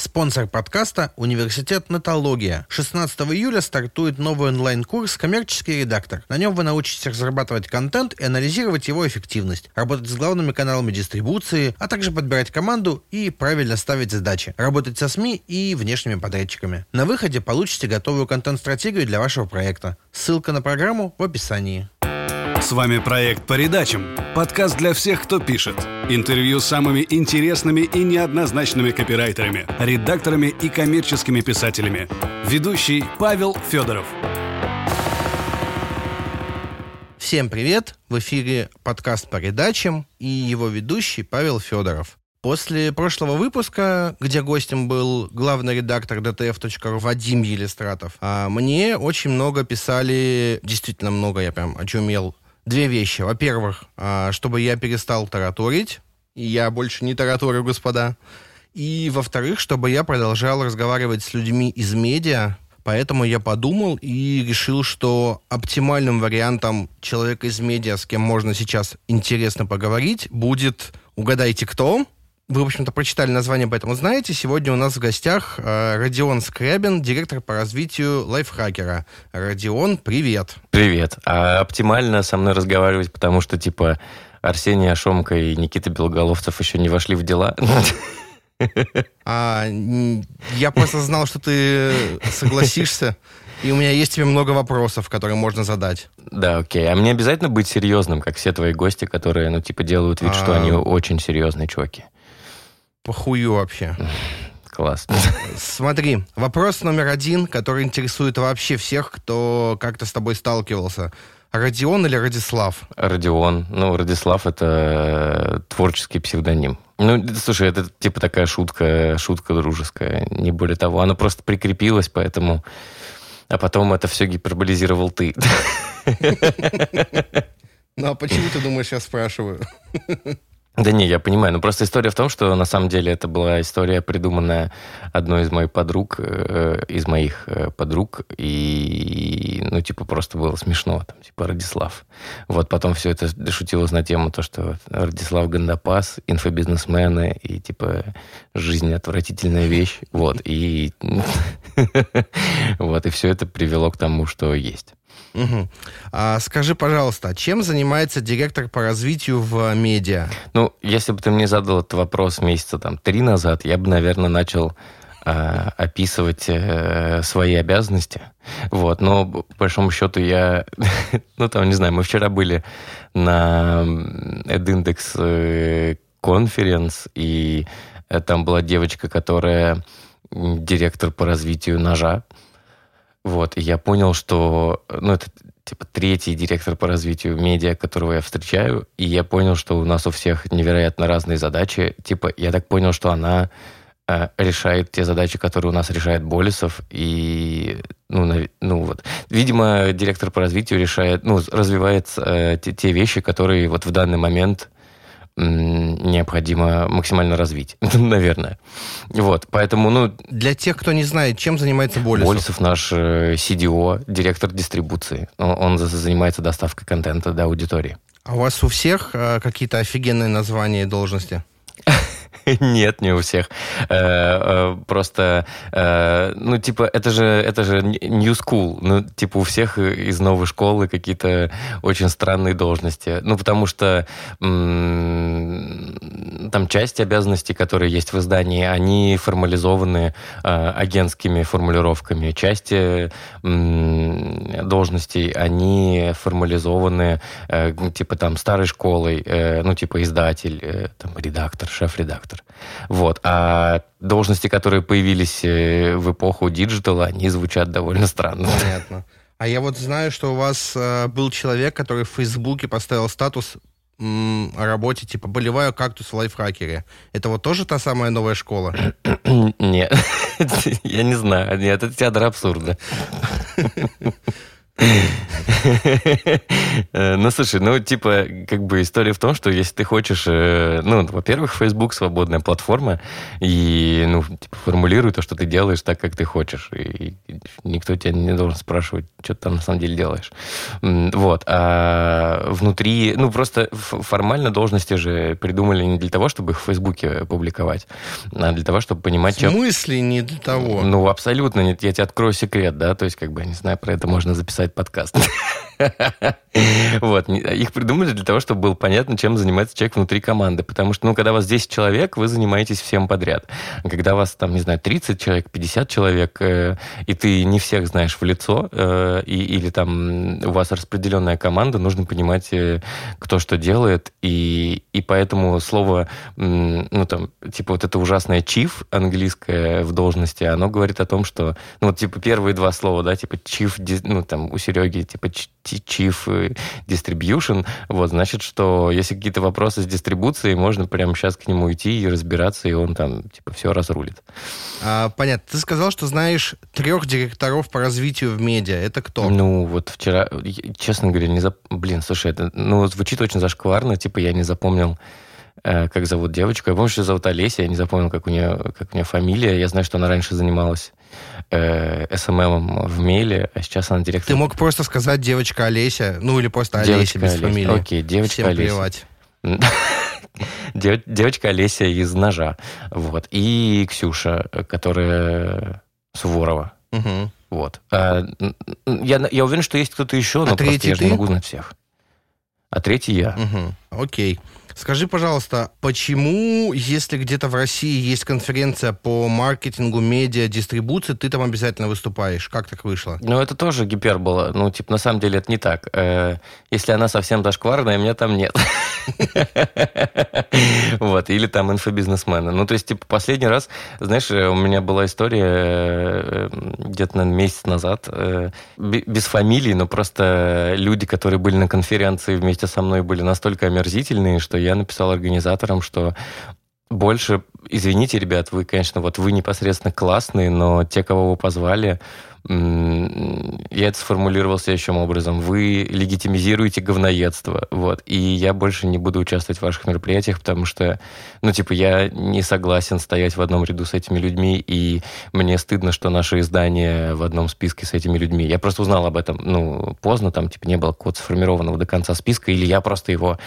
Спонсор подкаста – Университет Натология. 16 июля стартует новый онлайн-курс «Коммерческий редактор». На нем вы научитесь разрабатывать контент и анализировать его эффективность, работать с главными каналами дистрибуции, а также подбирать команду и правильно ставить задачи, работать со СМИ и внешними подрядчиками. На выходе получите готовую контент-стратегию для вашего проекта. Ссылка на программу в описании. С вами проект «По редачам». Подкаст для всех, кто пишет. Интервью с самыми интересными и неоднозначными копирайтерами, редакторами и коммерческими писателями. Ведущий Павел Федоров. Всем привет! В эфире подкаст по редачам и его ведущий Павел Федоров. После прошлого выпуска, где гостем был главный редактор dtf.ru Вадим Елистратов, а мне очень много писали, действительно много, я прям очумел, две вещи. Во-первых, а, чтобы я перестал тараторить, и я больше не тараторю, господа. И, во-вторых, чтобы я продолжал разговаривать с людьми из медиа, Поэтому я подумал и решил, что оптимальным вариантом человека из медиа, с кем можно сейчас интересно поговорить, будет «Угадайте, кто?». Вы, в общем-то, прочитали название, поэтому знаете. Сегодня у нас в гостях э, Родион Скрябин, директор по развитию лайфхакера. Родион, привет. Привет. А оптимально со мной разговаривать, потому что, типа, Арсений Ашомка и Никита Белоголовцев еще не вошли в дела? А, я просто знал, что ты согласишься. И у меня есть тебе много вопросов, которые можно задать. Да, окей. А мне обязательно быть серьезным, как все твои гости, которые, ну, типа, делают вид, что они очень серьезные чуваки похую вообще. Класс. Смотри, вопрос номер один, который интересует вообще всех, кто как-то с тобой сталкивался. Родион или Радислав? Родион. Ну, Радислав — это творческий псевдоним. Ну, слушай, это типа такая шутка, шутка дружеская, не более того. Она просто прикрепилась, поэтому... А потом это все гиперболизировал ты. Ну, а почему ты думаешь, я спрашиваю? Да не, я понимаю. Ну, просто история в том, что на самом деле это была история, придуманная одной из моих подруг, э, из моих э, подруг, и, ну, типа, просто было смешно, там, типа, Радислав. Вот, потом все это шутилось на тему то, что Радислав Гандапас, инфобизнесмены, и, типа, жизнь отвратительная вещь, вот, и вот, и все это привело к тому, что есть. Угу. А скажи, пожалуйста, а чем занимается директор по развитию в медиа? Ну, если бы ты мне задал этот вопрос месяца там три назад, я бы, наверное, начал э, описывать э, свои обязанности. Вот, но по большому счету я, ну там, не знаю, мы вчера были на EdIndex конференц, э, и там была девочка, которая директор по развитию ножа. Вот, и я понял, что, ну, это типа третий директор по развитию медиа, которого я встречаю, и я понял, что у нас у всех невероятно разные задачи. Типа, я так понял, что она э, решает те задачи, которые у нас решает Болесов, и, ну, на, ну вот, видимо, директор по развитию решает, ну, развивает э, те, те вещи, которые вот в данный момент необходимо максимально развить, наверное. Вот, поэтому, ну... Для тех, кто не знает, чем занимается Болесов? Болесов наш э, CDO, директор дистрибуции. Он занимается доставкой контента до аудитории. А у вас у всех э, какие-то офигенные названия и должности? Нет, не у всех. Э, э, просто, э, ну, типа, это же, это же new school. Ну, типа, у всех из новой школы какие-то очень странные должности. Ну, потому что там часть обязанностей, которые есть в издании, они формализованы агентскими формулировками. Части должностей, они формализованы, типа, там, старой школой, ну, типа, издатель, там, редактор, шеф-редактор редактор. Вот. А должности, которые появились э, в эпоху диджитала, они звучат довольно странно. Понятно. А я вот знаю, что у вас э, был человек, который в Фейсбуке поставил статус м, о работе, типа «Поливаю кактус в лайфхакере». Это вот тоже та самая новая школа? Нет, я не знаю. Нет, это театр абсурда. Э, ну, слушай, ну, типа, как бы история в том, что если ты хочешь, э, ну, во-первых, Facebook свободная платформа, и, ну, типа, формулируй то, что ты делаешь так, как ты хочешь. И никто тебя не должен спрашивать, что ты там на самом деле делаешь. Вот. А внутри, ну, просто формально должности же придумали не для того, чтобы их в Фейсбуке публиковать, а для того, чтобы понимать, В смысле не для того? Ну, абсолютно нет. Я тебе открою секрет, да, то есть, как бы, я не знаю, про это можно записать подкаст. Вот. Их придумали для того, чтобы было понятно, чем занимается человек внутри команды. Потому что, ну, когда вас 10 человек, вы занимаетесь всем подряд. Когда у вас, там, не знаю, 30 человек, 50 человек, э, и ты не всех знаешь в лицо, э, и, или там у вас распределенная команда, нужно понимать, э, кто что делает. И, и поэтому слово, ну, там, типа вот это ужасное chief английское в должности, оно говорит о том, что, ну, вот, типа, первые два слова, да, типа chief, ну, там, у Сереги, типа, Chief Distribution, вот, значит, что если какие-то вопросы с дистрибуцией, можно прямо сейчас к нему идти и разбираться, и он там, типа, все разрулит. А, понятно. Ты сказал, что знаешь трех директоров по развитию в медиа. Это кто? Ну, вот вчера, честно говоря, не зап... Блин, слушай, это, ну, звучит очень зашкварно, типа, я не запомнил э, как зовут девочку. Я помню, что зовут Олеся, я не запомнил, как у нее, как у нее фамилия. Я знаю, что она раньше занималась э, СММом в мейле, а сейчас она директор. Ты мог просто сказать девочка Олеся, ну или просто Олеся без Олеся. фамилии. Окей, девочка Всем Олеся. плевать. Девочка Олеся из «Ножа». Вот. И Ксюша, которая Суворова. Угу. Вот. А, я, я уверен, что есть кто-то еще, но а просто я же не могу знать всех. А третий я. Угу. Окей. Скажи, пожалуйста, почему, если где-то в России есть конференция по маркетингу, медиа, дистрибуции, ты там обязательно выступаешь? Как так вышло? Ну, это тоже гипербола. Ну, типа, на самом деле это не так. Э, если она совсем зашкварная, меня там нет. Вот. Или там инфобизнесмены. Ну, то есть, типа, последний раз, знаешь, у меня была история э, где-то, наверное, месяц назад, э, без фамилий, но просто люди, которые были на конференции вместе со мной, были настолько омерзительные, что я написал организаторам, что больше, извините, ребят, вы, конечно, вот вы непосредственно классные, но те, кого вы позвали, я это сформулировал следующим образом. Вы легитимизируете говноедство, вот, и я больше не буду участвовать в ваших мероприятиях, потому что, ну, типа, я не согласен стоять в одном ряду с этими людьми, и мне стыдно, что наше издание в одном списке с этими людьми. Я просто узнал об этом, ну, поздно, там, типа, не было какого-то сформированного до конца списка, или я просто его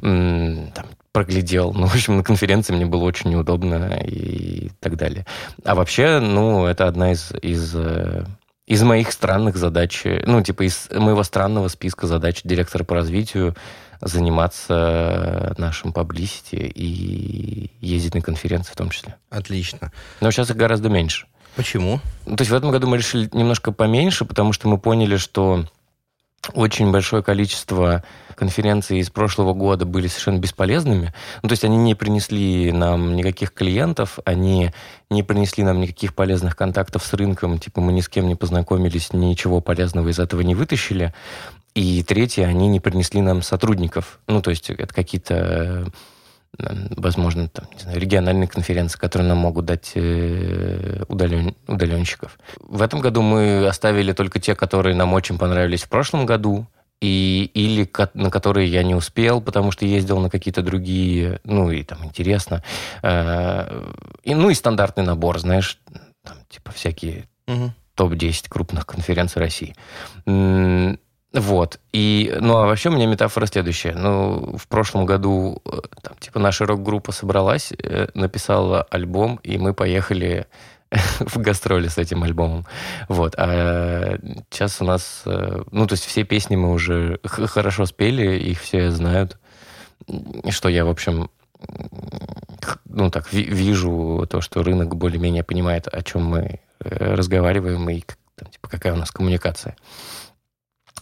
там, проглядел. Ну, в общем, на конференции мне было очень неудобно и так далее. А вообще, ну, это одна из, из э, из моих странных задач, ну, типа из моего странного списка задач директора по развитию заниматься нашим паблисити и ездить на конференции в том числе. Отлично. Но сейчас их гораздо меньше. Почему? То есть в этом году мы решили немножко поменьше, потому что мы поняли, что очень большое количество конференций из прошлого года были совершенно бесполезными. Ну, то есть они не принесли нам никаких клиентов, они не принесли нам никаких полезных контактов с рынком, типа мы ни с кем не познакомились, ничего полезного из этого не вытащили. И третье, они не принесли нам сотрудников. Ну, то есть это какие-то возможно, там, не знаю, региональные конференции, которые нам могут дать э, удален, удаленщиков. В этом году мы оставили только те, которые нам очень понравились в прошлом году, и, или на которые я не успел, потому что ездил на какие-то другие, ну, и там интересно. Э, и, ну, и стандартный набор, знаешь, там, типа всякие угу. топ-10 крупных конференций России. Вот. И, ну, а вообще у меня метафора следующая. Ну, в прошлом году э, там, типа наша рок-группа собралась, э, написала альбом, и мы поехали в гастроли с этим альбомом. Вот. А сейчас у нас... Э, ну, то есть все песни мы уже хорошо спели, их все знают. Что я, в общем, ну, так, вижу то, что рынок более-менее понимает, о чем мы разговариваем и там, типа, какая у нас коммуникация.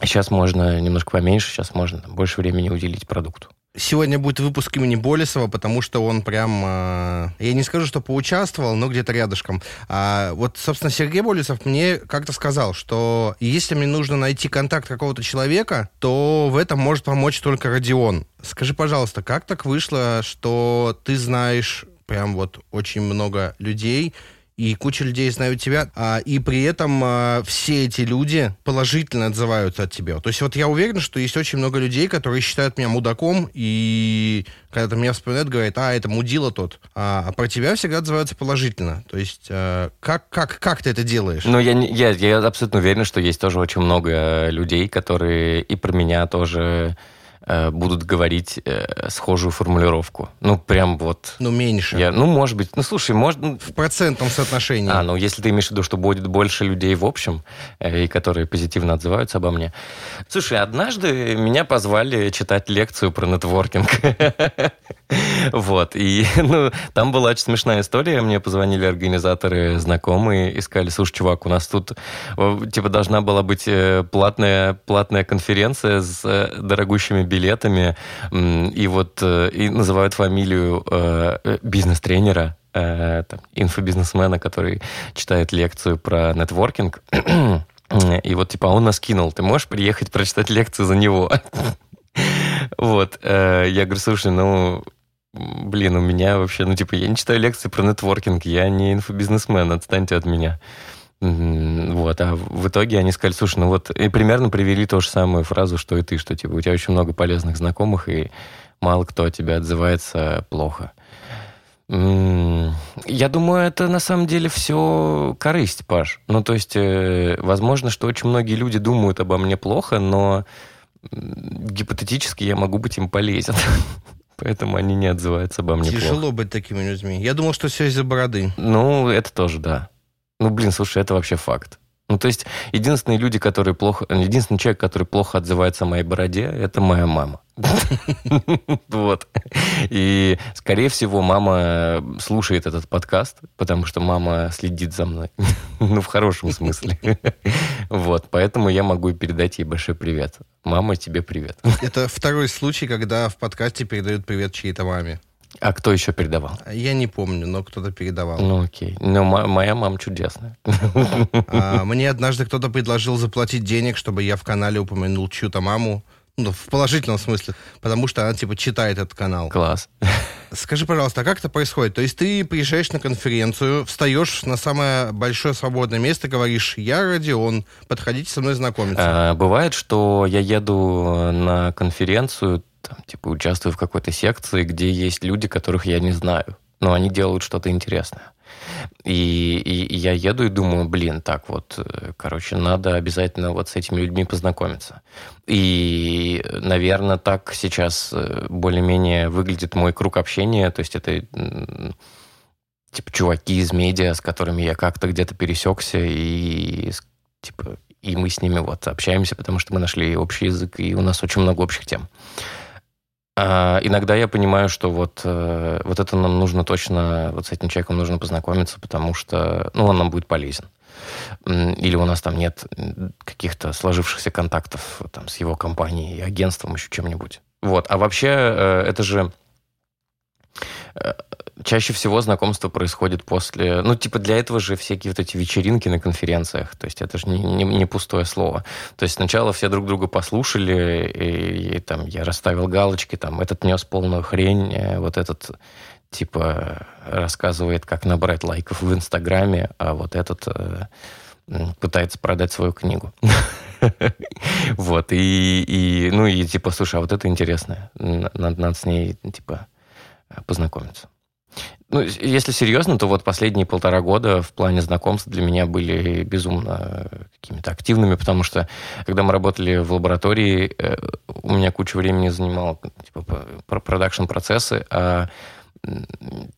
Сейчас можно немножко поменьше, сейчас можно больше времени уделить продукту. Сегодня будет выпуск имени Болесова, потому что он прям, э, я не скажу, что поучаствовал, но где-то рядышком. А, вот, собственно, Сергей Болесов мне как-то сказал, что если мне нужно найти контакт какого-то человека, то в этом может помочь только Родион. Скажи, пожалуйста, как так вышло, что ты знаешь прям вот очень много людей, и куча людей знают тебя, а, и при этом а, все эти люди положительно отзываются от тебя. То есть вот я уверен, что есть очень много людей, которые считают меня мудаком, и когда меня вспоминают, говорят, а, это мудила тот. А, а про тебя всегда отзываются положительно. То есть а, как, как, как ты это делаешь? Ну, я, я, я абсолютно уверен, что есть тоже очень много людей, которые и про меня тоже Э, будут говорить э, схожую формулировку. Ну, прям вот... Ну, меньше. Я, ну, может быть. Ну, слушай, может... Ну, в процентном соотношении. А, ну, если ты имеешь в виду, что будет больше людей в общем, э, и которые позитивно отзываются обо мне. Слушай, однажды меня позвали читать лекцию про нетворкинг. Вот. И, ну, там была очень смешная история. Мне позвонили организаторы, знакомые, и сказали, слушай, чувак, у нас тут, типа, должна была быть платная, платная конференция с дорогущими билетами, и вот э, и называют фамилию э, бизнес-тренера, э, инфобизнесмена, который читает лекцию про нетворкинг. И вот, типа, он нас кинул. Ты можешь приехать прочитать лекцию за него? Вот. Я говорю, слушай, ну, блин, у меня вообще, ну, типа, я не читаю лекции про нетворкинг, я не инфобизнесмен, отстаньте от меня. Вот, а в итоге они сказали, слушай, ну вот, и примерно привели ту же самую фразу, что и ты, что типа у тебя очень много полезных знакомых, и мало кто от тебя отзывается плохо. Я думаю, это на самом деле все корысть, Паш. Ну, то есть, э, возможно, что очень многие люди думают обо мне плохо, но гипотетически я могу быть им полезен. Поэтому они не отзываются обо мне Тяжело плохо. быть такими людьми. Я думал, что все из-за бороды. Ну, это тоже, да. Ну, блин, слушай, это вообще факт. Ну, то есть, единственные люди, которые плохо... Единственный человек, который плохо отзывается о моей бороде, это моя мама. Вот. И, скорее всего, мама слушает этот подкаст, потому что мама следит за мной. Ну, в хорошем смысле. Вот. Поэтому я могу передать ей большой привет. Мама, тебе привет. Это второй случай, когда в подкасте передают привет чьей-то маме. А кто еще передавал? Я не помню, но кто-то передавал. Ну, окей. Но моя мама чудесная. А, мне однажды кто-то предложил заплатить денег, чтобы я в канале упомянул чью-то маму. Ну, в положительном смысле. Потому что она, типа, читает этот канал. Класс. Скажи, пожалуйста, а как это происходит? То есть ты приезжаешь на конференцию, встаешь на самое большое свободное место, говоришь, я Родион, подходите со мной знакомиться. А, бывает, что я еду на конференцию, там, типа, участвую в какой-то секции, где есть люди, которых я не знаю, но они делают что-то интересное. И, и, и я еду и думаю, блин, так вот, э, короче, надо обязательно вот с этими людьми познакомиться. И, наверное, так сейчас э, более-менее выглядит мой круг общения. То есть это типа чуваки из медиа, с которыми я как-то где-то пересекся, и типа и мы с ними вот общаемся, потому что мы нашли общий язык, и у нас очень много общих тем. А иногда я понимаю, что вот, э, вот это нам нужно точно, вот с этим человеком нужно познакомиться, потому что ну, он нам будет полезен. Или у нас там нет каких-то сложившихся контактов там, с его компанией, агентством, еще чем-нибудь. Вот. А вообще э, это же Э, чаще всего знакомство происходит после... Ну, типа, для этого же всякие вот эти вечеринки на конференциях. То есть это же не, не, не пустое слово. То есть сначала все друг друга послушали, и, и там я расставил галочки, там этот нес полную хрень, э, вот этот типа рассказывает, как набрать лайков в Инстаграме, а вот этот э, пытается продать свою книгу. Вот, и, ну, и типа, слушай, а вот это интересно, надо с ней, типа, познакомиться. Ну, если серьезно, то вот последние полтора года в плане знакомств для меня были безумно какими-то активными, потому что когда мы работали в лаборатории, э, у меня куча времени занимал типа, продакшн-процессы, а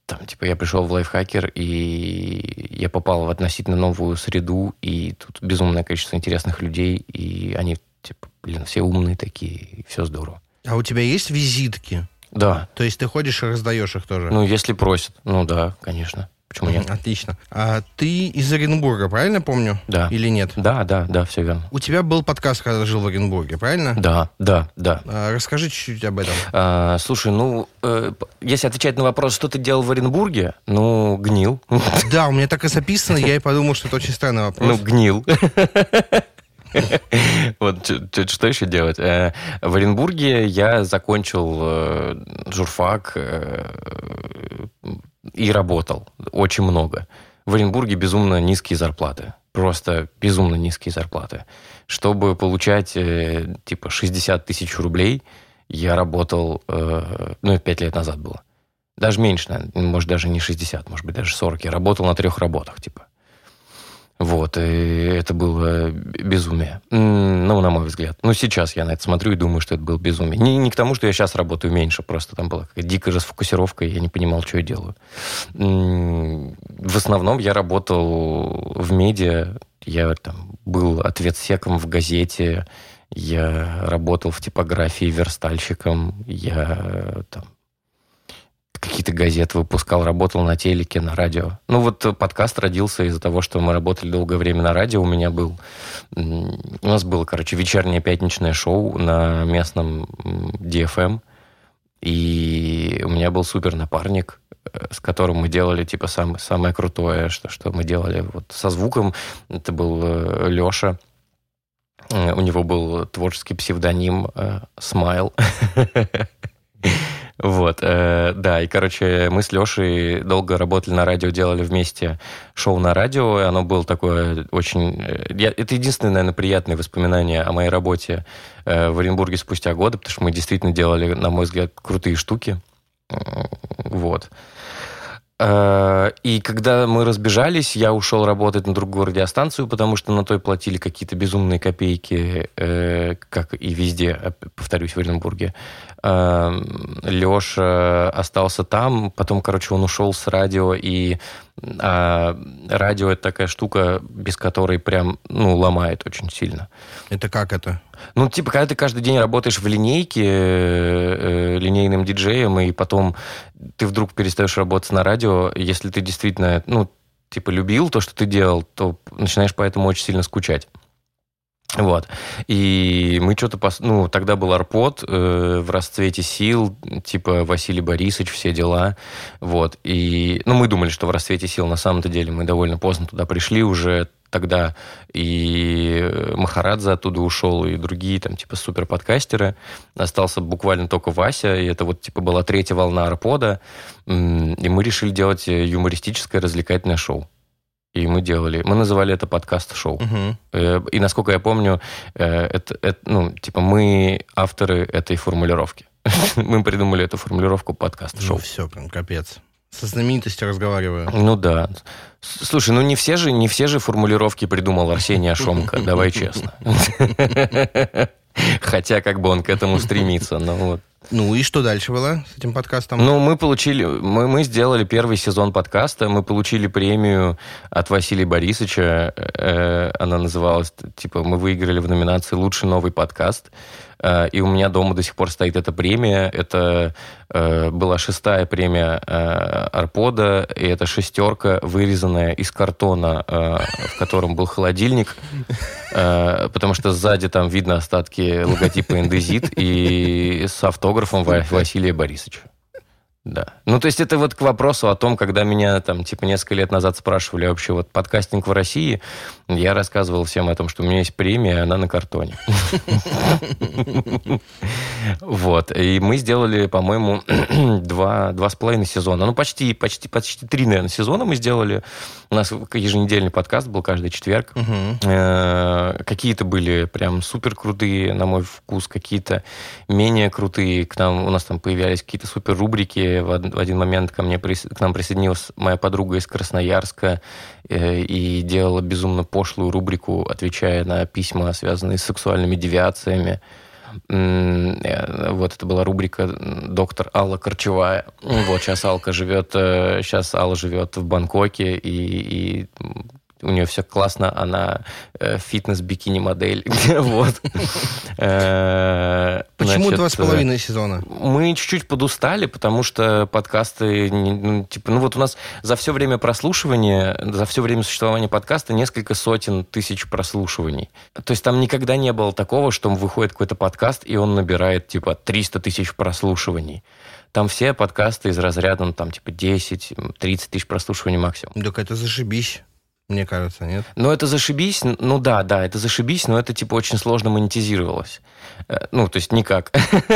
там, типа, я пришел в лайфхакер, и я попал в относительно новую среду, и тут безумное количество интересных людей, и они, типа, блин, все умные такие, и все здорово. А у тебя есть визитки? Да. То есть ты ходишь и раздаешь их тоже? Ну, если просят. Ну да, конечно. Почему нет? Отлично. А ты из Оренбурга, правильно помню? Да. Или нет? Да, да, да, все верно. У тебя был подкаст, когда жил в Оренбурге, правильно? Да, да, да. А, расскажи чуть-чуть об этом. А, слушай, ну, э, если отвечать на вопрос, что ты делал в Оренбурге, ну, гнил. Да, у меня так и записано, я и подумал, что это очень странный вопрос. Ну, гнил. Вот что еще делать? Э, в Оренбурге я закончил э, журфак э, и работал очень много. В Оренбурге безумно низкие зарплаты. Просто безумно низкие зарплаты. Чтобы получать, типа, 60 тысяч рублей, я работал, ну, 5 лет назад было. Даже меньше, наверное, может, даже не 60, может быть, даже 40. Я работал на трех работах, типа. Вот, и это было безумие. Ну, на мой взгляд. Ну, сейчас я на это смотрю и думаю, что это было безумие. Не, не к тому, что я сейчас работаю меньше, просто там была какая-то дикая расфокусировка, и я не понимал, что я делаю. В основном я работал в медиа, я там был ответсеком в газете, я работал в типографии верстальщиком, я там какие-то газеты выпускал, работал на телеке, на радио. Ну вот подкаст родился из-за того, что мы работали долгое время на радио. У меня был... У нас было, короче, вечернее пятничное шоу на местном DFM. И у меня был супер напарник, э, с которым мы делали, типа, самое, самое крутое, что, что мы делали вот со звуком. Это был э, Леша. Э, у него был творческий псевдоним Смайл. Вот, э, да, и, короче, мы с Лешей долго работали на радио, делали вместе шоу на радио, и оно было такое очень... Э, я, это единственное, наверное, приятное воспоминание о моей работе э, в Оренбурге спустя годы, потому что мы действительно делали, на мой взгляд, крутые штуки. Вот. Э, и когда мы разбежались, я ушел работать на другую радиостанцию, потому что на той платили какие-то безумные копейки, э, как и везде, повторюсь, в Оренбурге. Эм, Леша остался там, потом, короче, он ушел с радио, и а радио это такая штука, без которой прям, ну, ломает очень сильно. Это как это? Ну, типа, когда ты каждый день работаешь в линейке э, линейным диджеем, и потом ты вдруг перестаешь работать на радио, если ты действительно, ну, типа, любил то, что ты делал, то начинаешь поэтому очень сильно скучать. Вот. И мы что-то... Пос... Ну, тогда был Арпод э, в расцвете сил, типа Василий Борисович, все дела. Вот. И... Ну, мы думали, что в расцвете сил на самом-то деле мы довольно поздно туда пришли уже тогда. И Махарадзе оттуда ушел, и другие там типа суперподкастеры. Остался буквально только Вася, и это вот типа была третья волна Арпода. И мы решили делать юмористическое развлекательное шоу. И мы делали, мы называли это подкаст-шоу. Угу. И насколько я помню, э, это, это, ну, типа, мы авторы этой формулировки. мы придумали эту формулировку подкаст-шоу. Ну, все, прям капец. Со знаменитостью разговариваю. Ну да. Слушай, ну не все же, не все же формулировки придумал Арсений Ашомко, давай честно. Хотя как бы он к этому стремится, но вот. Ну и что дальше было с этим подкастом? Ну, мы получили, мы, мы сделали первый сезон подкаста, мы получили премию от Василия Борисовича, э, она называлась, типа, мы выиграли в номинации «Лучший новый подкаст». Э, и у меня дома до сих пор стоит эта премия. Это э, была шестая премия э, Арпода, и это шестерка, вырезанная из картона, в котором был холодильник, потому что сзади там видно остатки логотипа «Индезит» и с автографом Василия Борисовича. Да. Ну, то есть это вот к вопросу о том, когда меня там, типа, несколько лет назад спрашивали вообще вот подкастинг в России, я рассказывал всем о том, что у меня есть премия, она на картоне. Вот. И мы сделали, по-моему, два, два с половиной сезона. Ну, почти, почти, почти три, наверное, сезона мы сделали. У нас еженедельный подкаст был каждый четверг. Э, какие-то были прям супер крутые, на мой вкус, какие-то менее крутые. К нам, у нас там появлялись какие-то супер рубрики. В один момент ко мне, к нам присоединилась моя подруга из Красноярска э, и делала безумно пошлую рубрику, отвечая на письма, связанные с сексуальными девиациями. Э, вот это была рубрика «Доктор Алла Корчевая». Вот сейчас Алка живет, сейчас э, Алла живет в Бангкоке, и, и у нее все классно, она э, фитнес-бикини-модель. вот. Э, Почему два с половиной сезона? Мы чуть-чуть подустали, потому что подкасты, ну, типа, ну вот у нас за все время прослушивания, за все время существования подкаста несколько сотен тысяч прослушиваний. То есть там никогда не было такого, что выходит какой-то подкаст, и он набирает, типа, 300 тысяч прослушиваний. Там все подкасты из разряда, ну, там, типа, 10-30 тысяч прослушиваний максимум. Так это зашибись. Мне кажется, нет? Ну, это зашибись, ну да, да, это зашибись, но это, типа, очень сложно монетизировалось. Э, ну, то есть никак.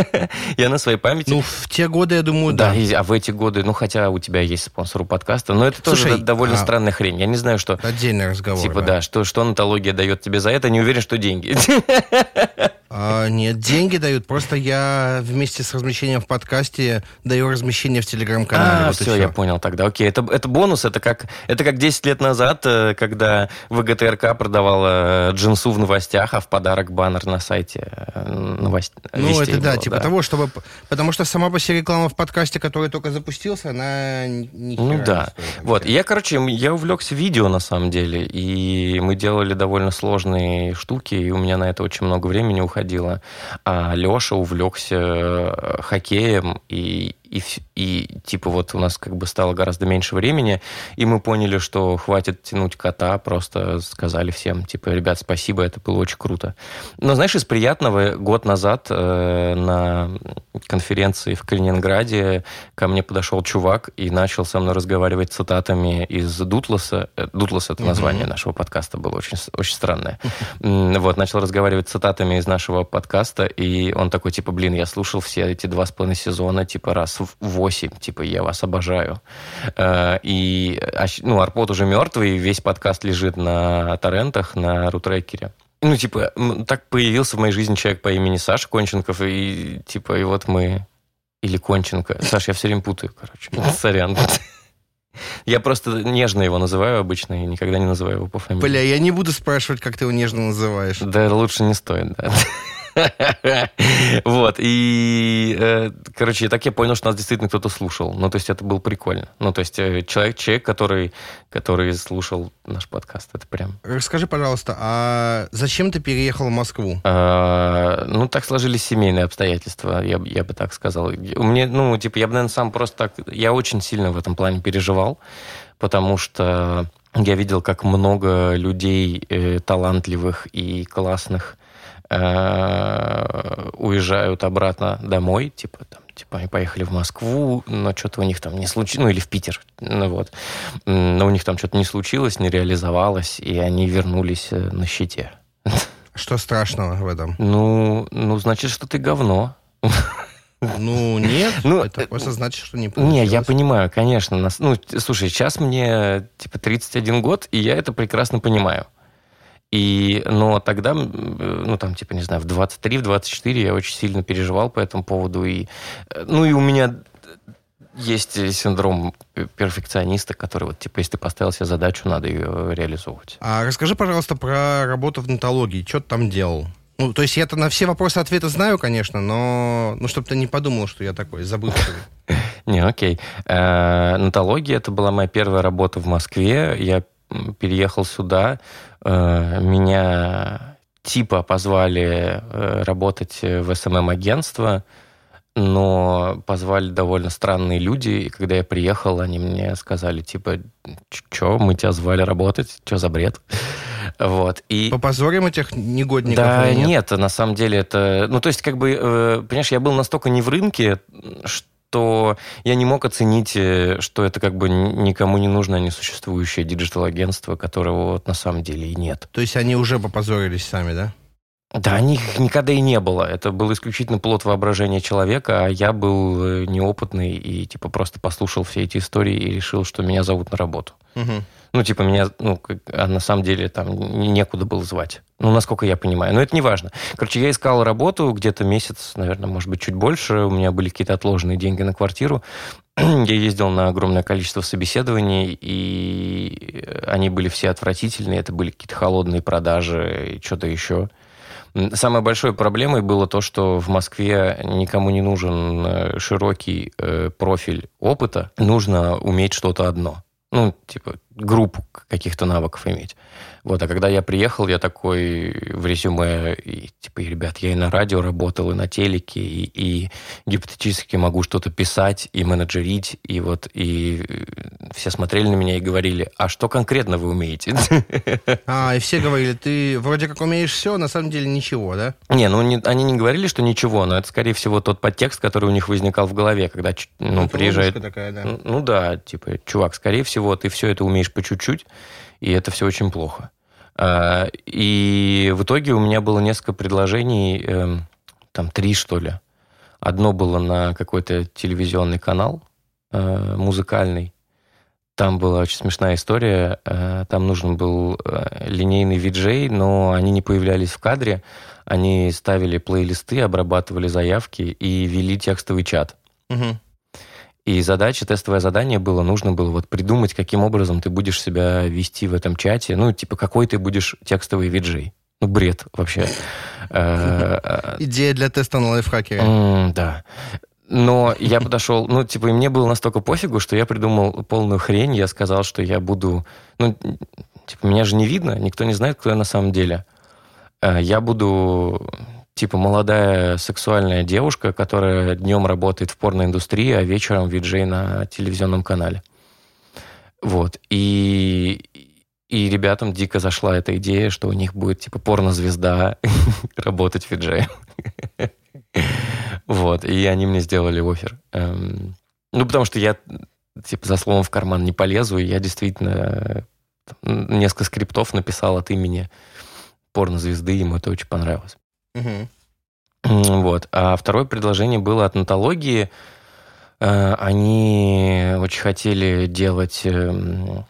я на своей памяти... Ну, в те годы, я думаю, да. Да, а в эти годы, ну, хотя у тебя есть спонсор у подкаста, но это Слушай, тоже довольно а... странная хрень. Я не знаю, что... Отдельный разговор, Типа, да, да что, что антология дает тебе за это, не уверен, что деньги. А, нет, деньги дают. Просто я вместе с размещением в подкасте даю размещение в телеграм-канале. А, вот все, я понял тогда. Окей, это, это бонус, это как, это как 10 лет назад, э, когда ВГТРК продавала э, джинсу в новостях, а в подарок баннер на сайте э, новость... Ну, это да, типа да. того, чтобы... Потому что сама по себе реклама в подкасте, который только запустился, она не Ну да. Стоит, вот, я, короче, я увлекся видео, на самом деле, и мы делали довольно сложные штуки, и у меня на это очень много времени уходило происходило. А Леша увлекся э, хоккеем и, и, и типа вот у нас как бы стало гораздо меньше времени, и мы поняли, что хватит тянуть кота, просто сказали всем, типа, ребят, спасибо, это было очень круто. Но знаешь, из приятного, год назад э, на конференции в Калининграде ко мне подошел чувак и начал со мной разговаривать цитатами из Дутласа. Э, Дутлас — это название mm-hmm. нашего подкаста было очень, очень странное. Вот, начал разговаривать цитатами из нашего подкаста, и он такой, типа, блин, я слушал все эти два с половиной сезона, типа, раз раз 8, типа, я вас обожаю. Э, и, а ну, Арпод уже мертвый, весь подкаст лежит на торрентах, на рутрекере. Ну, типа, так появился в моей жизни человек по имени Саша Конченков, и, типа, и вот мы... Или Конченко. Саша, я все время путаю, короче. Сорян. Я просто нежно его называю обычно и никогда не называю его по фамилии. Бля, я не буду спрашивать, как ты его нежно называешь. Да, лучше не стоит, да. Вот, и, э, короче, так я понял, что нас действительно кто-то слушал. Ну, то есть это было прикольно. Ну, то есть э, человек, человек который, который слушал наш подкаст, это прям... Расскажи, пожалуйста, а зачем ты переехал в Москву? А, ну, так сложились семейные обстоятельства, я, я бы так сказал. Меня, ну, типа, я бы, наверное, сам просто так... Я очень сильно в этом плане переживал, потому что я видел, как много людей э, талантливых и классных Э, уезжают обратно домой, типа там типа они поехали в Москву, но что-то у них там не случилось, ну или в Питер, ну вот, но у них там что-то не случилось, не реализовалось, и они вернулись э, на щите. Что страшного в этом? Ну, ну значит, что ты говно. Ну, нет, ну, это э, просто значит, что не получилось. Не, я понимаю, конечно. Нас, ну, слушай, сейчас мне типа 31 год, и я это прекрасно понимаю. И, но тогда, ну, там, типа, не знаю, в 23, в 24 я очень сильно переживал по этому поводу. И, ну, и у меня есть синдром перфекциониста, который вот, типа, если ты поставил себе задачу, надо ее реализовывать. А расскажи, пожалуйста, про работу в нотологии. Что ты там делал? Ну, то есть я-то на все вопросы ответы знаю, конечно, но ну, чтобы ты не подумал, что я такой забывчивый. Не, окей. Э, нотология — это была моя первая работа в Москве. Я переехал сюда, э, меня типа позвали э, работать в СММ-агентство, но позвали довольно странные люди, и когда я приехал, они мне сказали, типа, что, мы тебя звали работать, что за бред? Вот. И... Попозорим этих негодников? Да, нет? нет, на самом деле это... Ну, то есть, как бы, э, понимаешь, я был настолько не в рынке, что что я не мог оценить, э, что это как бы никому не нужное несуществующее digital-агентство, которого вот на самом деле и нет. То есть они уже попозорились сами, да? Да, них никогда и не было. Это был исключительно плод воображения человека, а я был э, неопытный и типа просто послушал все эти истории и решил, что меня зовут на работу. Угу. Ну, типа, меня, ну, а на самом деле там некуда было звать. Ну, насколько я понимаю. Но это не важно. Короче, я искал работу где-то месяц, наверное, может быть, чуть больше. У меня были какие-то отложенные деньги на квартиру. я ездил на огромное количество собеседований, и они были все отвратительные. Это были какие-то холодные продажи и что-то еще. Самой большой проблемой было то, что в Москве никому не нужен э, широкий э, профиль опыта. Нужно уметь что-то одно. Ну, типа, группу каких-то навыков иметь. Вот, а когда я приехал, я такой в резюме, и, типа, ребят, я и на радио работал, и на телеке, и, и гипотетически могу что-то писать, и менеджерить, и вот, и все смотрели на меня и говорили, а что конкретно вы умеете? А, и все говорили, ты вроде как умеешь все, а на самом деле ничего, да? Не, ну, не, они не говорили, что ничего, но это, скорее всего, тот подтекст, который у них возникал в голове, когда, ну, приезжает... Такая, да. Ну, ну, да, типа, чувак, скорее всего, ты все это умеешь по чуть-чуть, и это все очень плохо. А, и в итоге у меня было несколько предложений, эм, там три, что ли. Одно было на какой-то телевизионный канал э, музыкальный. Там была очень смешная история. Э, там нужен был э, линейный виджей, но они не появлялись в кадре. Они ставили плейлисты, обрабатывали заявки и вели текстовый чат. Мгм. И задача, тестовое задание было, нужно было вот придумать, каким образом ты будешь себя вести в этом чате. Ну, типа, какой ты будешь текстовый виджей. Ну, бред вообще. Э, э, Идея для теста на лайфхакере. Да. Но я подошел, ну, типа, и мне было настолько пофигу, что я придумал полную хрень. Я сказал, что я буду... Ну, типа, меня же не видно, никто не знает, кто я на самом деле. Э, Я буду, типа, молодая сексуальная девушка, которая днем работает в порноиндустрии, а вечером виджей на телевизионном канале. Вот. И, и ребятам дико зашла эта идея, что у них будет, типа, порнозвезда работать виджеем. Вот, и они мне сделали офер. Эм, Ну, потому что я, типа, за словом в карман не полезу, и я действительно э, несколько скриптов написал от имени порнозвезды, ему это очень понравилось. Вот. А второе предложение было от нотологии. Э, Они очень хотели делать эм,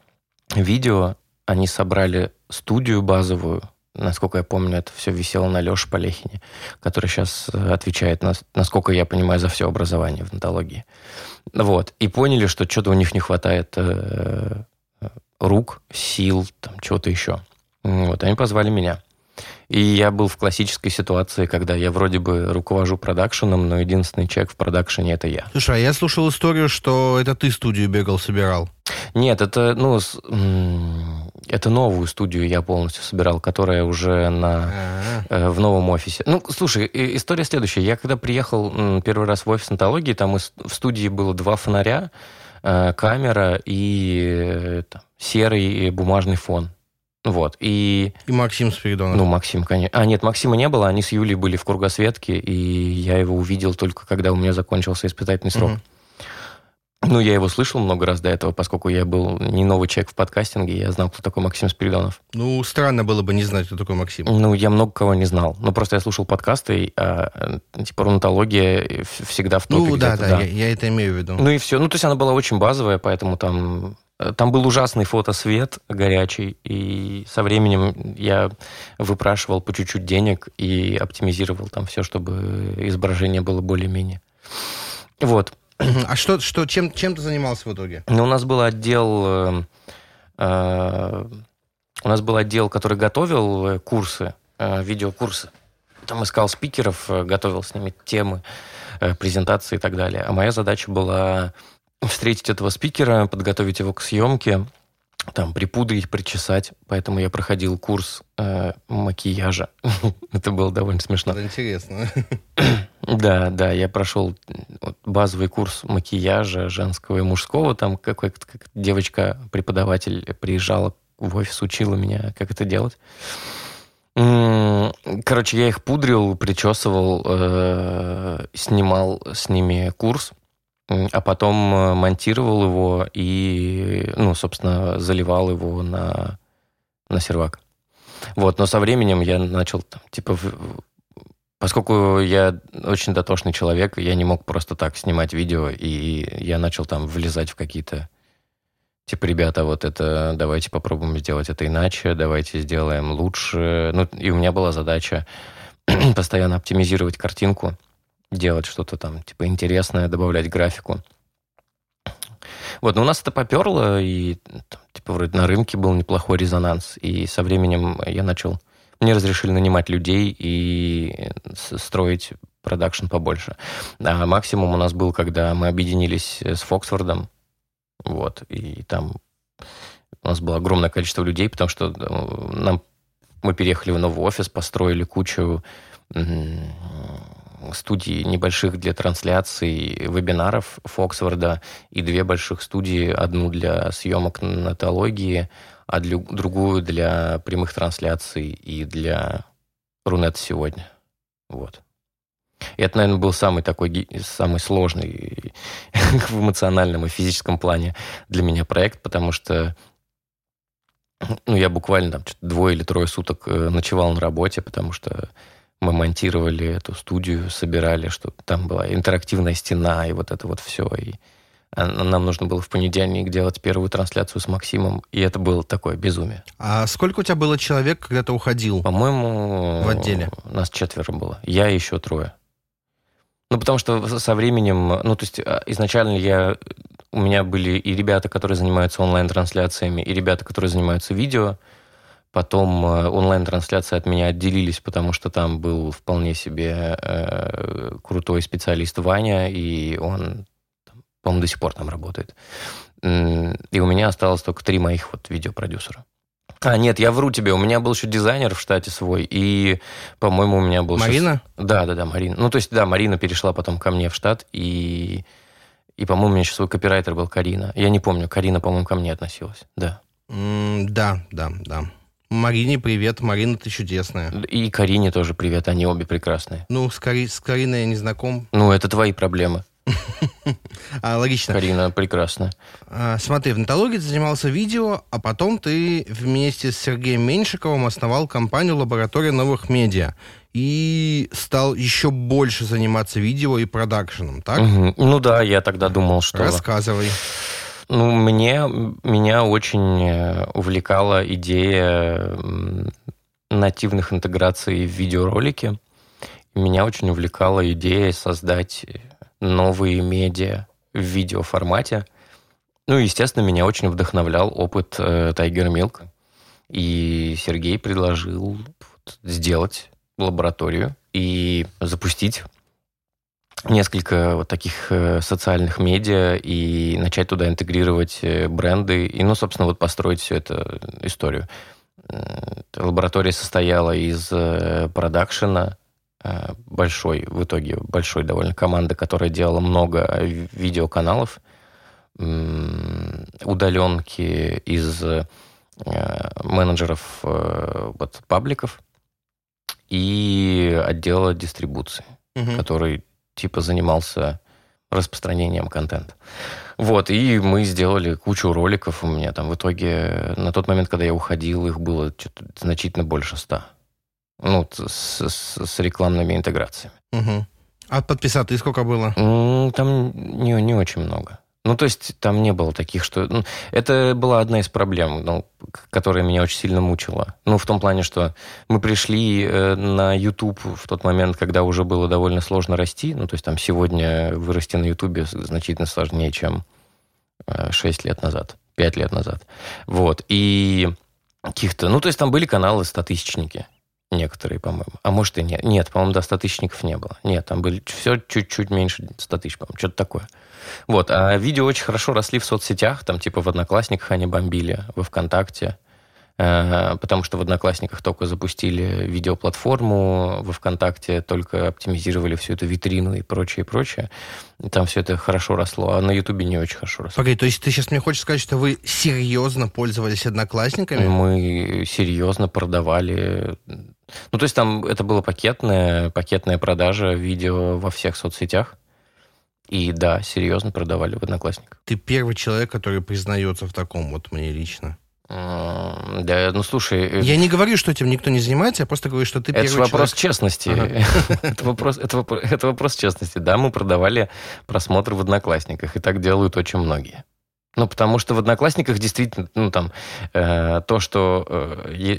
видео. Они собрали студию базовую. Насколько я помню, это все висело на Леше Полехине, который сейчас э, отвечает, на, насколько я понимаю, за все образование в нотологии. Вот. И поняли, что что-то у них не хватает э, рук, сил, там, чего-то еще. Вот. Они позвали меня. И я был в классической ситуации, когда я вроде бы руковожу продакшеном, но единственный человек в продакшене это я. Слушай, а я слушал историю, что это ты студию бегал, собирал. Нет, это, ну, с- это новую студию я полностью собирал, которая уже на А, э, в новом офисе. Ну, слушай, история следующая. Я когда приехал первый раз в офис антологии, там в студии было два фонаря, э, камера и э, там, серый бумажный фон. Вот. И И Максим Спиридонов. Ну, Максим, конечно. А, нет, Максима не было, они с Юлей были в кругосветке, и я его увидел только когда у меня закончился испытательный срок. Мгм. Ну, я его слышал много раз до этого, поскольку я был не новый человек в подкастинге, я знал, кто такой Максим Спиридонов. Ну, странно было бы не знать, кто такой Максим. Ну, я много кого не знал. Ну, просто я слушал подкасты, а, типа, рунатология всегда в топе Ну, да, где-то, да, Я, я это имею в виду. Ну и все. Ну, то есть она была очень базовая, поэтому там... э, Там был ужасный фотосвет горячий, и со временем я выпрашивал по чуть-чуть денег и оптимизировал там все, чтобы изображение было более-менее. Вот. А что, что чем, чем ты занимался в итоге? Ну, у нас был отдел... э, э, у нас был отдел, который готовил э, курсы, э, видеокурсы. Там искал спикеров, готовил с ними темы, э, презентации и так далее. А моя задача была встретить этого спикера, подготовить его к съемке, там, припудрить, причесать. Поэтому я проходил курс э, макияжа. Это было довольно смешно. Это интересно. Да, да, я прошел базовый курс макияжа женского и мужского. Там какой-то как девочка-преподаватель приезжала в офис, учила меня, как это делать. Короче, я их пудрил, причесывал, э, снимал с ними курс, а потом э, монтировал его и, ну, собственно, заливал его на, на сервак. Вот, но со временем я начал, там, типа, Поскольку я очень дотошный человек, я не мог просто так снимать видео, и я начал там влезать в какие-то... Типа, ребята, вот это, давайте попробуем сделать это иначе, давайте сделаем лучше. Ну, и у меня была задача постоянно оптимизировать картинку, делать что-то там, типа, интересное, добавлять графику. Вот, но у нас это поперло, и, там, типа, вроде на рынке был неплохой резонанс, и со временем я начал мне разрешили нанимать людей и с- строить продакшн побольше. А максимум у нас был, когда мы объединились с Фоксфордом. Вот, и там у нас было огромное количество людей, потому что э, нам мы переехали в новый офис, построили кучу м, студий небольших для трансляций вебинаров Фоксфорда и две больших студии, одну для съемок нотологии, а для, другую для прямых трансляций и для Рунет сегодня. Вот. И это, наверное, был самый такой, самый сложный в эмоциональном и физическом плане для меня проект, потому что ну, я буквально там двое или трое суток э, ночевал на работе, потому что мы монтировали эту студию, собирали, что там была интерактивная стена и вот это вот все. И нам нужно было в понедельник делать первую трансляцию с Максимом, и это было такое безумие. А сколько у тебя было человек, когда ты уходил? По-моему... В отделе? Нас четверо было. Я и еще трое. Ну, потому что со временем... Ну, то есть а, изначально я... У меня были и ребята, которые занимаются онлайн-трансляциями, и ребята, которые занимаются видео. Потом э, онлайн-трансляции от меня отделились, потому что там был вполне себе э, крутой специалист Ваня, и он по-моему, до сих пор там работает. И у меня осталось только три моих вот видеопродюсера. А, нет, я вру тебе, у меня был еще дизайнер в штате свой, и, по-моему, у меня был... Марина? Сейчас... Да, да, да, Марина. Ну, то есть, да, Марина перешла потом ко мне в штат, и, и по-моему, у меня еще свой копирайтер был Карина. Я не помню, Карина, по-моему, ко мне относилась, да. Mm, да, да, да. Марине привет, Марина, ты чудесная. И Карине тоже привет, они обе прекрасные. Ну, с, Кари... с Кариной я не знаком. Ну, это твои проблемы. А, логично. Карина прекрасно. А, смотри, в Нотологии ты занимался видео, а потом ты вместе с Сергеем Меньшиковым основал компанию «Лаборатория новых медиа» и стал еще больше заниматься видео и продакшеном, так? Угу. Ну да, я тогда думал, что... Рассказывай. Ну, мне, меня очень э, увлекала идея нативных интеграций в видеоролики. Меня очень увлекала идея создать новые медиа в видеоформате. Ну, естественно, меня очень вдохновлял опыт э, Tiger. И Сергей предложил сделать лабораторию и запустить несколько вот таких э, социальных медиа и начать туда интегрировать э, бренды и, ну, собственно, вот построить всю эту историю. Лаборатория состояла из э, продакшена, Э, большой, в итоге большой довольно команды, которая делала много видеоканалов, удаленки из э, менеджеров э, вот, пабликов и отдела дистрибуции, угу. который типа занимался распространением контента. Вот, и мы сделали кучу роликов у меня там. В итоге, на тот момент, когда я уходил, их было значительно больше ста. Ну, с, с, с рекламными интеграциями. Угу. А подписаться сколько было? Там не, не очень много. Ну, то есть там не было таких, что... Ну, это была одна из проблем, ну, которая меня очень сильно мучила. Ну, в том плане, что мы пришли э, на YouTube в тот момент, когда уже было довольно сложно расти. Ну, то есть там сегодня вырасти на YouTube значительно сложнее, чем э, 6 лет назад, 5 лет назад. Вот. И каких-то... Ну, то есть там были каналы статысячники некоторые, по-моему. А может и нет. Нет, по-моему, до 100 тысячников не было. Нет, там были все чуть-чуть меньше 100 тысяч, по-моему, что-то такое. Вот, а видео очень хорошо росли в соцсетях, там типа в Одноклассниках они бомбили, во ВКонтакте. Э, потому что в Одноклассниках только запустили видеоплатформу, во ВКонтакте только оптимизировали всю эту витрину и прочее, и прочее. И там все это хорошо росло, а на Ютубе не очень хорошо росло. Погоди, то есть ты сейчас мне хочешь сказать, что вы серьезно пользовались Одноклассниками? Мы серьезно продавали... Ну, то есть там это было пакетная, пакетная продажа видео во всех соцсетях. И да, серьезно продавали в Одноклассниках. Ты первый человек, который признается в таком, вот мне лично. Да, ну слушай... Э, я не говорю, что этим никто не занимается, я просто говорю, что ты первый Это вопрос честности. это, вопрос, это, это вопрос честности. Да, мы продавали просмотр в Одноклассниках, и так делают очень многие. Ну, потому что в Одноклассниках действительно, ну, там, э, то, что... Э, я,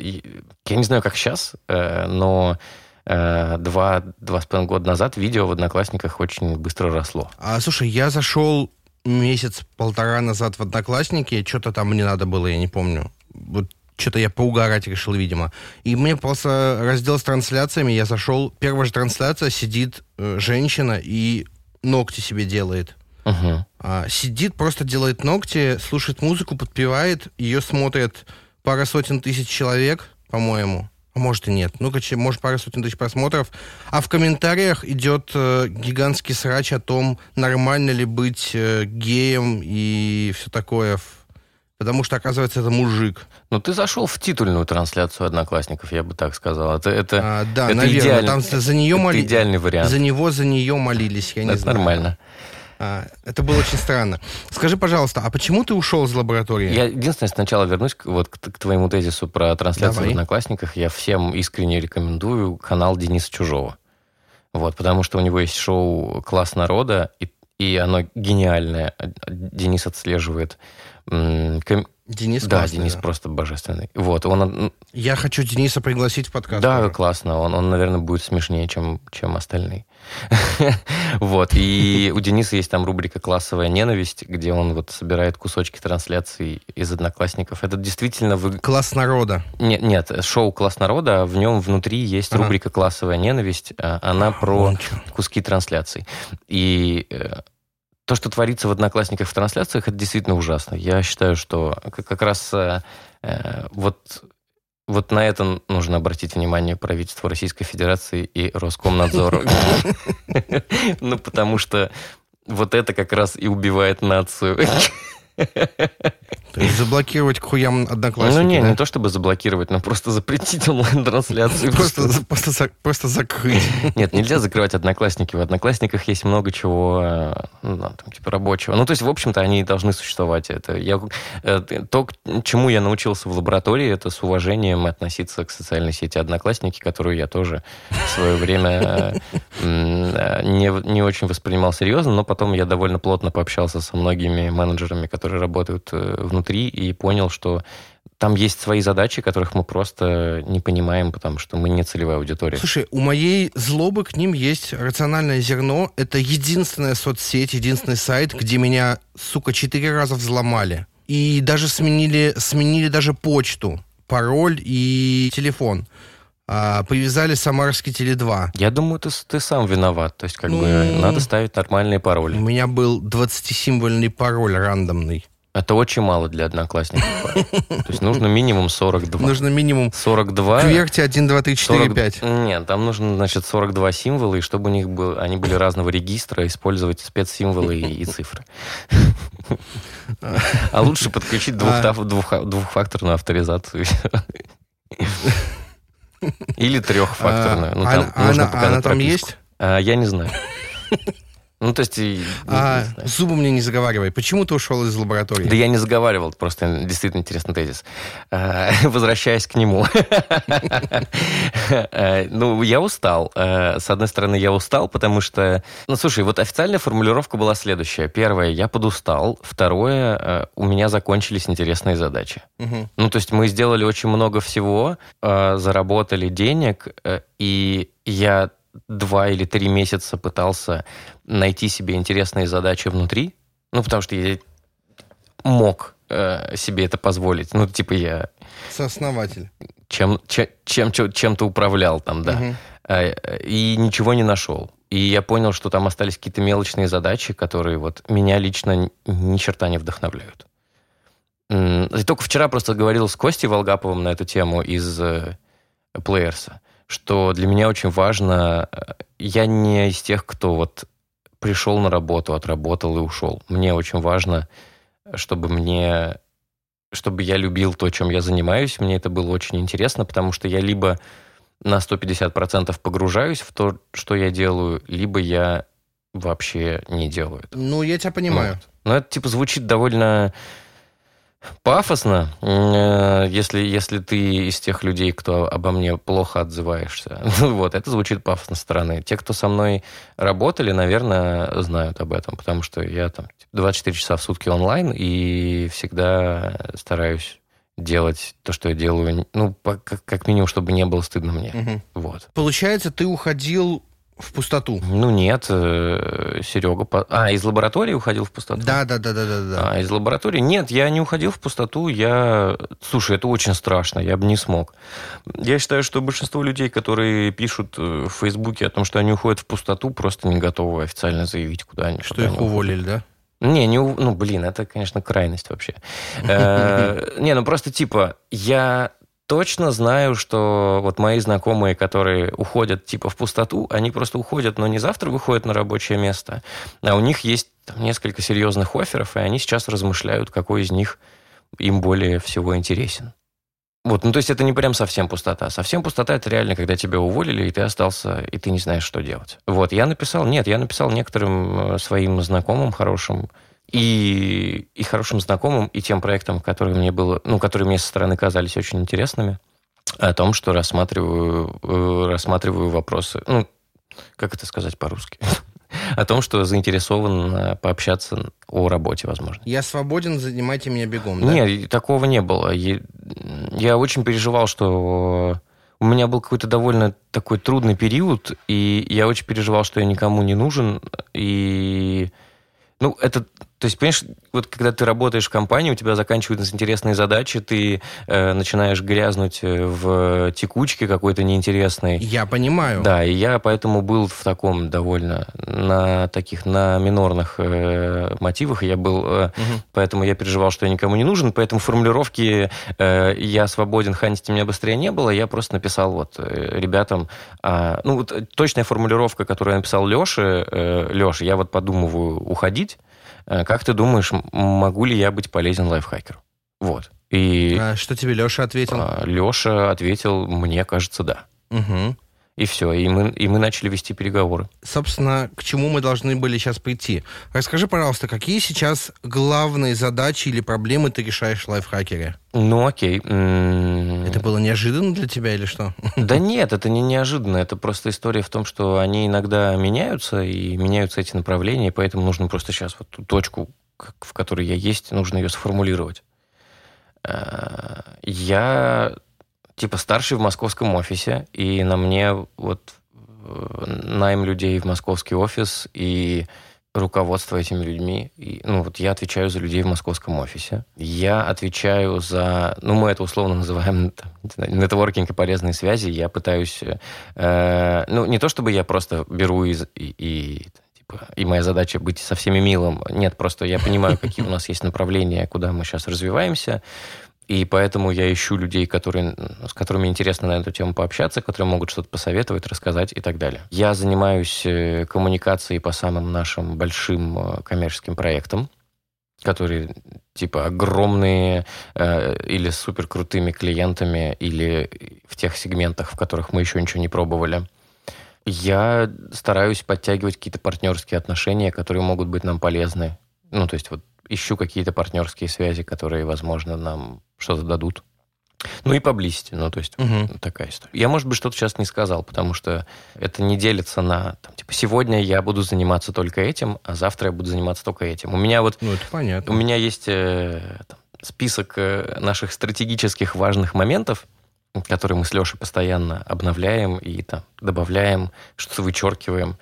я не знаю, как сейчас, э, но э, два, два с половиной года назад видео в Одноклассниках очень быстро росло. А, слушай, я зашел месяц-полтора назад в Одноклассники, что-то там мне надо было, я не помню. Вот что-то я поугарать решил, видимо. И мне просто раздел с трансляциями, я зашел, первая же трансляция, сидит э, женщина и ногти себе делает. Uh-huh. А, сидит, просто делает ногти, слушает музыку, подпевает, ее смотрят пара сотен тысяч человек, по-моему может и нет, ну, короче, может, пару сотен тысяч просмотров, а в комментариях идет э, гигантский срач о том, нормально ли быть э, геем и все такое, потому что, оказывается, это мужик. Ну, ты зашел в титульную трансляцию Одноклассников, я бы так сказал. Это, это, а, да, это наверное, идеальный, там за нее моли... идеальный вариант. За него, за нее молились, я не это знаю. нормально. А, это было очень странно. Скажи, пожалуйста, а почему ты ушел из лаборатории? Я единственное сначала вернусь к, вот, к, к твоему тезису про трансляцию Давай. в Одноклассниках. Я всем искренне рекомендую канал Дениса Чужого. Вот, потому что у него есть шоу «Класс народа», и, и оно гениальное. Денис отслеживает ком- Денис да, классный, Денис просто божественный. Вот, он... Я хочу Дениса пригласить в подкаст. Да, тоже. классно. Он, он, наверное, будет смешнее, чем, чем остальные. Вот. И у Дениса есть там рубрика «Классовая ненависть», где он вот собирает кусочки трансляций из одноклассников. Это действительно... Класс народа. Нет, нет, шоу «Класс народа», а в нем внутри есть рубрика «Классовая ненависть». а Она про куски трансляций. И э, то, что творится в «Одноклассниках» в трансляциях, это действительно ужасно. Я считаю, что как, раз э, э, вот, вот на это нужно обратить внимание правительству Российской Федерации и Роскомнадзору. Ну, потому что вот это как раз и убивает нацию. То есть заблокировать к хуям одноклассники, Ну, не, да? не то чтобы заблокировать, но просто запретить онлайн-трансляцию. Просто, просто, просто закрыть. Нет, нельзя закрывать одноклассники. В одноклассниках есть много чего, э, ну, там, типа рабочего. Ну, то есть, в общем-то, они должны существовать. Это я, э, то, к чему я научился в лаборатории, это с уважением относиться к социальной сети Одноклассники, которую я тоже в свое время э, не, не очень воспринимал серьезно, но потом я довольно плотно пообщался со многими менеджерами, которые работают э, внутри, и понял, что там есть свои задачи, которых мы просто не понимаем, потому что мы не целевая аудитория. Слушай, у моей злобы к ним есть рациональное зерно. Это единственная соцсеть, единственный сайт, где меня, сука, четыре раза взломали. И даже сменили, сменили даже почту, пароль и телефон. А, привязали Самарский Теле2. Я думаю, ты, ты сам виноват. То есть, как бы, Ну. надо ставить нормальные У пароли. меня был 20-символьный пароль рандомный. Это очень мало для одноклассников. То есть, нужно минимум 42. Нужно минимум 42... кверти 1, 2, 3, 4, 40 5. Нет, там нужно, значит, 42 символа, и чтобы у них был, они были разного регистра, использовать спецсимволы и, и цифры. А лучше подключить двуха- двухфакторную авторизацию. Или трехфакторную. Ну, А, там а нужно она, она там есть? А, Я не знаю. Ну, то есть... А, зубы мне не заговаривай. Почему ты ушел из лаборатории? Да я не заговаривал, просто действительно интересный тезис. А, Возвращаясь к нему. Э, Ну, я устал. Э, С одной стороны, я устал, потому что... Ну, слушай, вот официальная формулировка была следующая. Первое, я подустал. Второе, э, у меня закончились интересные задачи. Ну, то есть мы сделали очень много всего, заработали денег, и я два или три месяца пытался найти себе интересные задачи внутри, ну, потому что я мог э, себе это позволить. Ну, типа я Сооснователь. чем, чем, чем, чем-то управлял там, да. Э, И ничего не нашел. И я понял, что там остались какие-то мелочные задачи, которые вот меня лично ни- черта не вдохновляют. И только вчера просто говорил с Костей Волгаповым на эту тему из э, Плеерса, что для меня очень важно... э, Я не из тех, кто вот пришел на работу, отработал и ушел. Мне очень важно, чтобы мне... Чтобы я любил то, чем я занимаюсь. Мне это было очень интересно, потому что я либо на 150% погружаюсь в то, что я делаю, либо я вообще не делаю это. Ну, я тебя понимаю. Вот. Но это типа звучит довольно пафосно, э, если, если ты из тех людей, кто обо мне плохо отзываешься. Ну вот, это звучит пафосно со стороны. Те, кто со мной работали, наверное, знают об этом, потому что я там типа, 24 часа в сутки онлайн и всегда стараюсь делать то, что я делаю, ну, по- как, как минимум, чтобы не было стыдно мне. Мгм. Вот. Получается, ты уходил в пустоту. Ну, нет, э, Серега... по- А, из лаборатории уходил в пустоту? Да, да, да, да, да, да. А, из лаборатории? Нет, я не уходил в пустоту. Я... Слушай, это очень страшно, я бы не смог. Я считаю, что большинство людей, которые пишут э, в Фейсбуке о том, что они уходят в пустоту, просто не готовы официально заявить, куда они Что куда их они уволили, да? Не, не, ну, блин, это, конечно, крайность вообще. Э, Не, ну просто типа, я точно знаю, что вот мои знакомые, которые уходят типа в пустоту, они просто уходят, но не завтра выходят на рабочее место, а у них есть там несколько серьезных офферов, и они сейчас размышляют, какой из них им более всего интересен. Вот, ну то есть это не прям совсем пустота. Совсем пустота это реально, когда тебя уволили, и ты остался, и ты не знаешь, что делать. Вот, я написал, нет, я написал некоторым э, своим знакомым хорошим, и, и хорошим знакомым, и тем проектам, которые мне было, ну, которые мне со стороны казались очень интересными, о том, что рассматриваю, э, рассматриваю вопросы, ну, как это сказать по-русски? о том, что заинтересован пообщаться о работе, возможно. Я свободен, занимайте меня бегом, да? Нет, такого не было. Я очень переживал, что у меня был какой-то довольно такой трудный период, и я очень переживал, что я никому не нужен, и ну, это то есть, понимаешь, вот когда ты работаешь в компании, у тебя заканчиваются интересные задачи, ты э, начинаешь грязнуть э, в текучке какой-то неинтересной. Я понимаю. Да, и я поэтому был в таком довольно, на таких, на минорных э, мотивах. Я был, э, угу. поэтому я переживал, что я никому не нужен, поэтому формулировки э, «я свободен, ханите меня быстрее» не было. Я просто написал вот э, ребятам, э, ну, вот точная формулировка, которую я написал Леше, э, Леша, я вот подумываю уходить, Э, как ты думаешь, могу ли я быть полезен лайфхакеру? Вот. И а что тебе Леша ответил? А, Леша ответил, мне кажется, да. Угу. И все, и мы, и мы начали вести переговоры. Собственно, к чему мы должны были сейчас прийти? Расскажи, пожалуйста, какие сейчас главные задачи или проблемы ты решаешь в лайфхакере? Ну, окей. Это было неожиданно для тебя или что? Да нет, это не неожиданно. Это просто история в том, что они иногда меняются, и меняются эти направления, и поэтому нужно просто сейчас вот ту точку, в которой я есть, нужно ее сформулировать. Э, я типа старший в московском офисе, и на мне вот э, найм людей в московский офис и руководство этими людьми. И, ну, вот я отвечаю за людей в московском офисе. Я отвечаю за, ну, мы это условно называем там, нетворкинг и полезные связи. Я пытаюсь, э, ну, не то чтобы я просто беру и, и, и типа, и моя задача быть со всеми милым. Нет, просто я понимаю, какие у нас есть направления, куда мы сейчас развиваемся. И поэтому я ищу людей, которые, с которыми интересно на эту тему пообщаться, которые могут что-то посоветовать, рассказать и так далее. Я занимаюсь э, коммуникацией по самым нашим большим э, коммерческим проектам, которые типа огромные э, или супер крутыми клиентами, или в тех сегментах, в которых мы еще ничего не пробовали. Я стараюсь подтягивать какие-то партнерские отношения, которые могут быть нам полезны. Ну, то есть вот ищу какие-то партнерские связи, которые, возможно, нам что-то дадут. Ну и поблизости, ну то есть угу. такая история. Я, может быть, что-то сейчас не сказал, потому что это не делится на, там, типа, сегодня я буду заниматься только этим, а завтра я буду заниматься только этим. У меня вот... Ну это понятно. У меня есть э, там, список э, наших стратегических важных моментов, которые мы с Лешей постоянно обновляем и там добавляем, что-то вычеркиваем.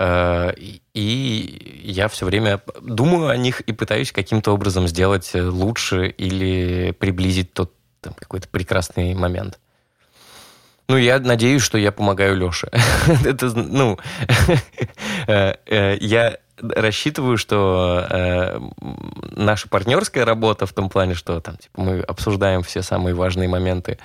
Э, и я все время думаю о них и пытаюсь каким-то образом сделать лучше или приблизить тот там, какой-то прекрасный момент. Ну, я надеюсь, что я помогаю Леше. Это, ну, э, э, я рассчитываю, что э, наша партнерская работа в том плане, что там типа мы обсуждаем все самые важные моменты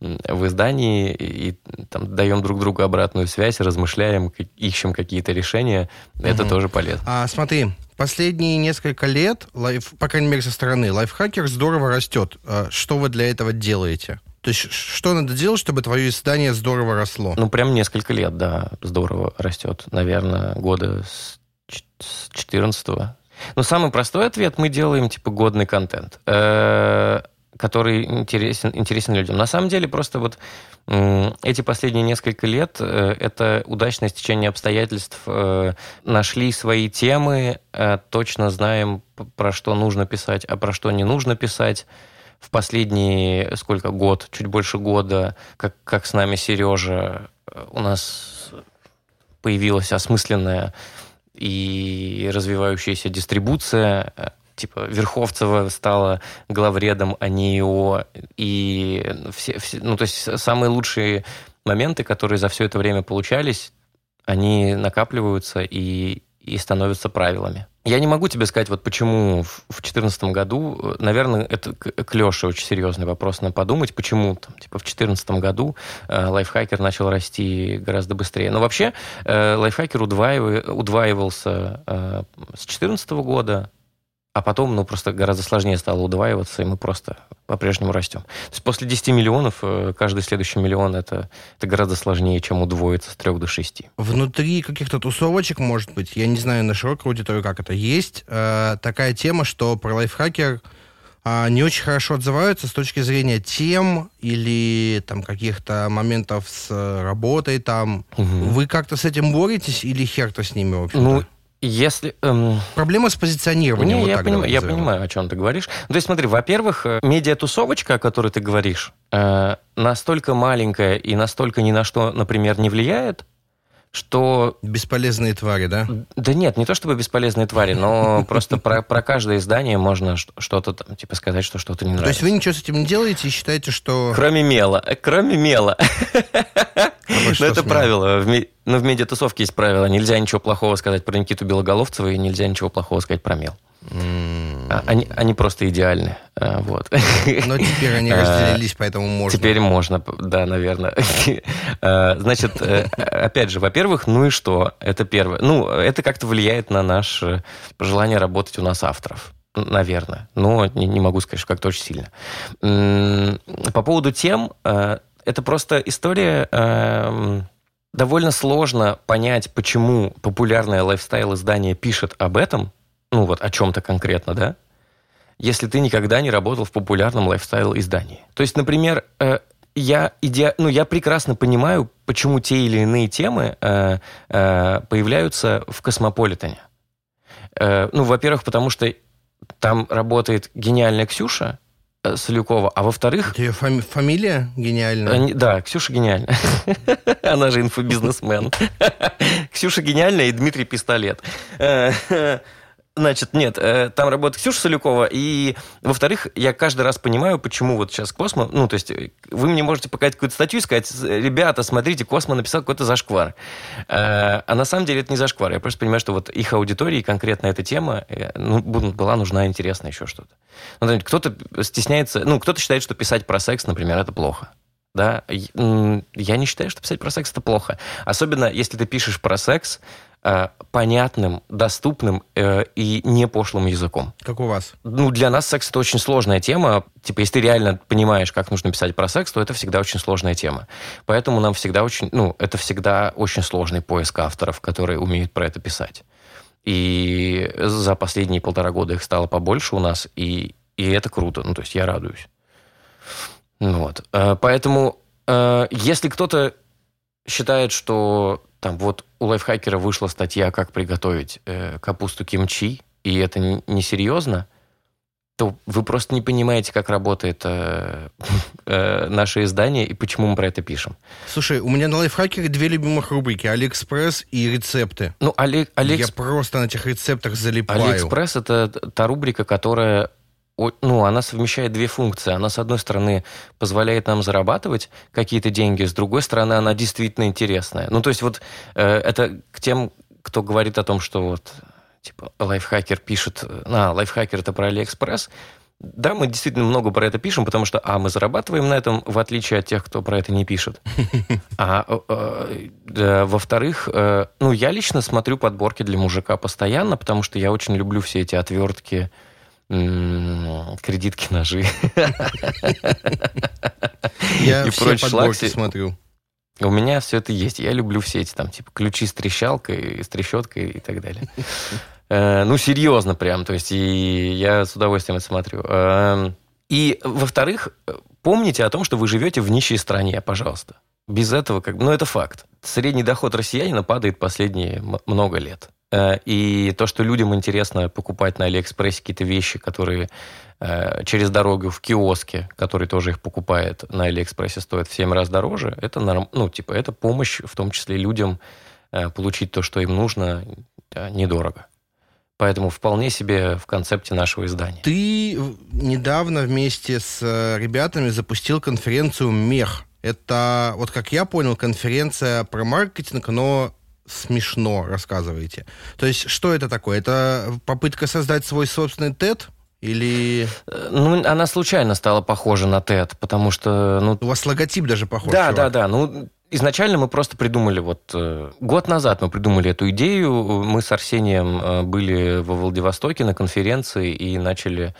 в издании и, и там даем друг другу обратную связь, размышляем, ищем какие-то решения, угу. это тоже полезно. А смотри, последние несколько лет, лайф, по крайней мере со стороны, лайфхакер здорово растет. А что вы для этого делаете? То есть что надо делать, чтобы твое издание здорово росло? Ну, прям несколько лет, да, здорово растет. Наверное, года с 14 -го. Но самый простой ответ – мы делаем, типа, годный контент, э, который интересен, интересен людям. На самом деле, просто вот эти последние несколько лет э, это удачное стечение обстоятельств. Э, нашли свои темы, точно знаем, про что нужно писать, а про что не нужно писать. В последние, сколько, год, чуть больше года, как, как с нами Сережа, у нас появилась осмысленная и развивающаяся дистрибуция, э, типа Верховцева стала главредом АНИО, и все, все, ну, то есть самые лучшие моменты, которые за все это время получались, они накапливаются и, и становятся правилами. Я не могу тебе сказать, вот почему в 2014 году, наверное, это к Леше очень серьезный вопрос на подумать, почему там, типа, в 2014 году э, лайфхакер начал расти гораздо быстрее. Но вообще э, лайфхакер удваив, удваивался э, с 2014 года, а потом, ну, просто гораздо сложнее стало удваиваться, и мы просто по-прежнему растем. То есть после 10 миллионов э, каждый следующий миллион это, это гораздо сложнее, чем удвоиться с 3 до 6. Внутри каких-то тусовочек, может быть, я не знаю на широкую аудиторию, как это, есть э, такая тема, что про лайфхакер э, не очень хорошо отзываются с точки зрения тем или там каких-то моментов с работой там. Угу. Вы как-то с этим боретесь или хер-то с ними, в общем-то? Ну, если... Эм... Проблема с позиционированием. Не, вот я, понимаю, я понимаю, о чем ты говоришь. То есть смотри, во-первых, э, медиатусовочка, о которой ты говоришь, э, настолько маленькая и настолько ни на что, например, не влияет, что... Бесполезные твари, да? Да нет, не то чтобы бесполезные твари, но просто про, про каждое издание можно что-то там, типа, сказать, что что-то не нравится. То есть вы ничего с этим не делаете и считаете, что... Кроме мела. Кроме мела. А ну, это правило. Ну, в медиатусовке есть правило. Нельзя ничего плохого сказать про Никиту Белоголовцева и нельзя ничего плохого сказать про мел. А, они, они просто идеальны. А, вот. Но теперь они разделились, поэтому можно. Теперь можно, да, наверное. А, значит, э, опять же, во-первых, ну и что? Это первое. Ну, это как-то влияет на наше желание работать у нас авторов. Наверное. Но не, не могу сказать, что как-то очень сильно. По поводу тем, э, это просто история эм, довольно сложно понять, почему популярное лайфстайл-издание пишет об этом, ну вот о чем-то конкретно, да, если ты никогда не работал в популярном лайфстайл-издании. То есть, например, э, я, иде... ну, я прекрасно понимаю, почему те или иные темы э, э, появляются в «Космополитене». Э, ну, во-первых, потому что там работает гениальная Ксюша, Солюкова, а во-вторых... Ее фами- фамилия гениальная? Да, Ксюша гениальная. Она же инфобизнесмен. Ксюша гениальная и Дмитрий Пистолет. Значит, нет, э, там работает Ксюша Солюкова, и, во-вторых, я каждый раз понимаю, почему вот сейчас Космо, ну, то есть э, вы мне можете показать какую-то статью и сказать, ребята, смотрите, Космо написал какой-то зашквар. Э, а на самом деле это не зашквар, я просто понимаю, что вот их аудитории конкретно эта тема ну, была нужна интересно еще что-то. Ну, кто-то стесняется, ну, кто-то считает, что писать про секс, например, это плохо. Да, я не считаю, что писать про секс это плохо. Особенно, если ты пишешь про секс, Э, понятным, доступным э, и не пошлым языком. Как у вас? Ну, для нас секс это очень сложная тема. Типа, если ты реально понимаешь, как нужно писать про секс, то это всегда очень сложная тема. Поэтому нам всегда очень, ну, это всегда очень сложный поиск авторов, которые умеют про это писать. И за последние полтора года их стало побольше у нас, и, и это круто. Ну, то есть я радуюсь. Вот. Э, поэтому, э, если кто-то считает, что там вот у лайфхакера вышла статья, как приготовить э, капусту кимчи, и это несерьезно, то вы просто не понимаете, как работает э, э, наше издание и почему мы про это пишем. Слушай, у меня на лайфхакере две любимых рубрики: Алиэкспресс и рецепты. Ну, Али, Алиэксп... Я просто на этих рецептах залипаю. Алиэкспресс это та рубрика, которая ну, она совмещает две функции. Она, с одной стороны, позволяет нам зарабатывать какие-то деньги, с другой стороны, она действительно интересная. Ну, то есть вот э, это к тем, кто говорит о том, что вот типа лайфхакер пишет, а, лайфхакер это про Алиэкспресс, да, мы действительно много про это пишем, потому что, а, мы зарабатываем на этом, в отличие от тех, кто про это не пишет. А, э, э, во-вторых, э, ну, я лично смотрю подборки для мужика постоянно, потому что я очень люблю все эти отвертки, кредитки, ножи. Я и все подборки смотрю. У меня все это есть. Я люблю все эти там, типа, ключи с трещалкой, с трещоткой и так далее. Э, ну, серьезно прям. То есть, и я с удовольствием это смотрю. Эм, и, во-вторых, помните о том, что вы живете в нищей стране, пожалуйста. Без этого, как ну, это факт. Средний доход россиянина падает последние много лет. Э, и то, что людям интересно покупать на Алиэкспрессе какие-то вещи, которые э, через дорогу в киоске, который тоже их покупает на Алиэкспрессе, стоят в 7 раз дороже, это, ну, типа, это помощь в том числе людям э, получить то, что им нужно, недорого. Поэтому вполне себе в концепте нашего издания. Ты недавно вместе с ребятами запустил конференцию «Мех». Это, вот как я понял, конференция про маркетинг, но смешно рассказываете. То есть, что это такое? Это попытка создать свой собственный TED? Или... Ну, она случайно стала похожа на TED, потому что... Ну... У вас логотип даже похож. Да, чувак. да, да. Ну, Изначально мы просто придумали, вот э, год назад мы придумали эту идею. Мы с Арсением э, были во Владивостоке на конференции и начали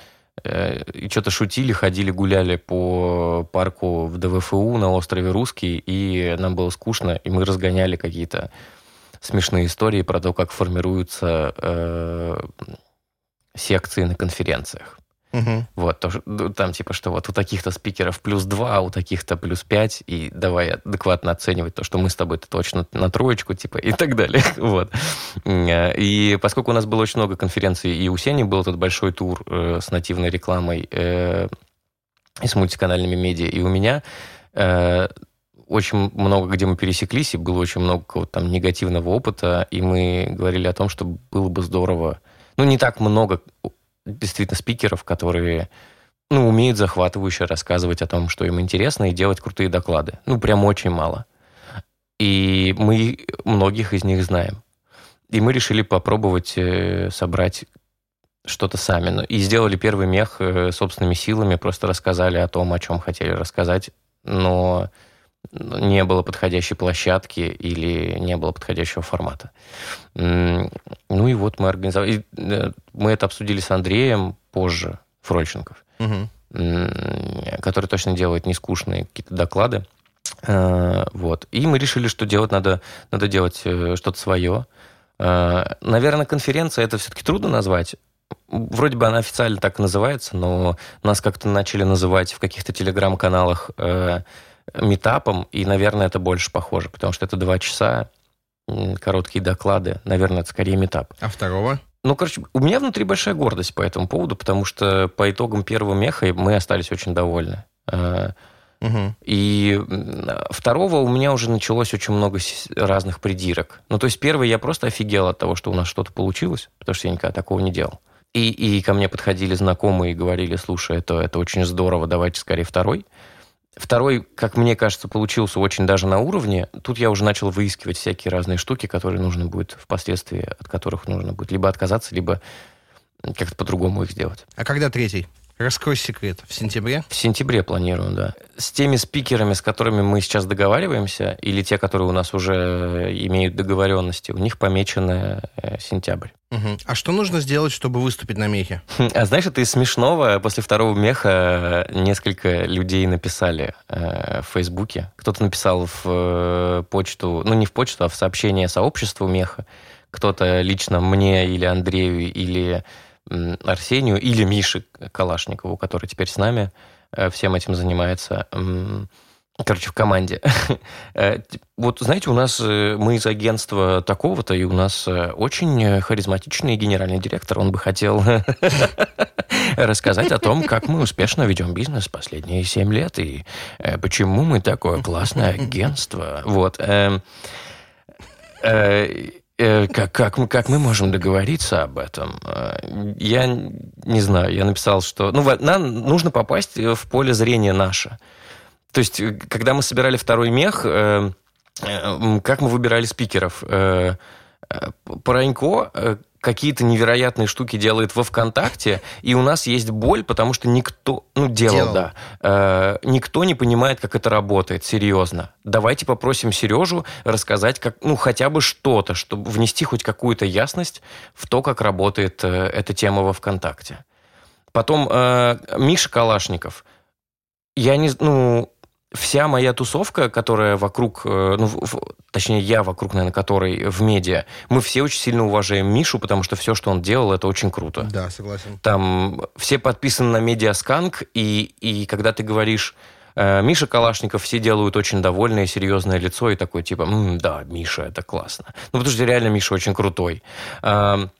э, и что-то шутили, ходили, гуляли по парку в ДВФУ на острове Русский, и нам было скучно, и мы разгоняли какие-то смешные истории про то, как формируются э, секции на конференциях. Мгм. Вот, то, там типа, что вот у таких-то спикеров плюс 2, а у таких-то плюс 5, и давай адекватно оценивать то, что мы с тобой-то точно на троечку, типа, и так далее. Вот. И поскольку у нас было очень много конференций, и у Сени был этот большой тур э, с нативной рекламой э, и с мультиканальными медиа, и у меня э, очень много, где мы пересеклись, и было очень много какого-то там негативного опыта, и мы говорили о том, что было бы здорово, ну, не так много действительно спикеров, которые ну, умеют захватывающе рассказывать о том, что им интересно, и делать крутые доклады. Ну, прям очень мало. И мы многих из них знаем. И мы решили попробовать э, собрать что-то сами. Ну, И сделали первый мех э, собственными силами, просто рассказали о том, о чем хотели рассказать, но не было подходящей площадки или не было подходящего формата. Ну и вот мы организовали... э, Мы это обсудили с Андреем позже, Фрольченков, м, который точно делает нескучные какие-то доклады. Э, Вот. И мы решили, что делать надо, надо делать э, что-то свое. Наверное, конференция это все-таки трудно назвать. Вроде бы она официально так и называется, но нас как-то начали называть в каких-то телеграм-каналах метапом, и, наверное, это больше похоже, потому что это два часа, короткие доклады. Наверное, это скорее метап. А второго? Ну, короче, у меня внутри большая гордость по этому поводу, потому что по итогам первого меха мы остались очень довольны. Мгм. И второго у меня уже началось очень много разных придирок. Ну, то есть первый я просто офигел от того, что у нас что-то получилось, потому что я никогда такого не делал. И, и ко мне подходили знакомые и говорили, слушай, это, это очень здорово, давайте скорее второй. Второй, как мне кажется, получился очень даже на уровне. Тут я уже начал выискивать всякие разные штуки, которые нужно будет впоследствии, от которых нужно будет либо отказаться, либо как-то по-другому их сделать. А когда третий? Раскрой секрет. В сентябре? В сентябре планируем, да. С теми спикерами, с которыми мы сейчас договариваемся, или те, которые у нас уже имеют договоренности, у них помечено э, сентябрь. Мгм. А что нужно сделать, чтобы выступить на мехе? А знаешь, это из смешного. После второго меха несколько людей написали э, в Фейсбуке. Кто-то написал в э, почту, ну не в почту, а в сообщение сообществу меха. Кто-то лично мне или Андрею, или Арсению, или Мише Калашникову, который теперь с нами э, всем этим занимается. Короче, в команде. Э, Вот, знаете, у нас э, мы из агентства такого-то, и у нас очень харизматичный генеральный директор. Он бы хотел рассказать о том, как мы успешно ведем бизнес последние семь лет, и почему мы такое классное агентство. Вот. Э, э, Как, как, как мы можем договориться об этом? Э, Я не знаю, я написал, что ну, нам нужно попасть в поле зрения наше. То есть, э, когда мы собирали второй мех, э, э, как мы выбирали спикеров? Э, э, Паранько э, какие-то невероятные штуки делает во ВКонтакте, и у нас есть боль, потому что никто, ну, делал, Делал. да, Э, никто не понимает, как это работает, серьезно. Давайте попросим Сережу рассказать, как, ну, хотя бы что-то, чтобы внести хоть какую-то ясность в то, как работает э, эта тема во ВКонтакте. Потом э, Миша Калашников. Я не... Ну, вся моя тусовка, которая вокруг... э, ну, в- точнее, я вокруг, наверное, которой в медиа, мы все очень сильно уважаем Мишу, потому что все, что он делал, это очень круто. Да, согласен. Там все подписаны на медиасканк, и, и когда ты говоришь э, Миша Калашников, все делают очень довольное, серьезное лицо, и такой типа, «М, да, Миша, это классно. Ну, потому что реально Миша очень крутой. Ам,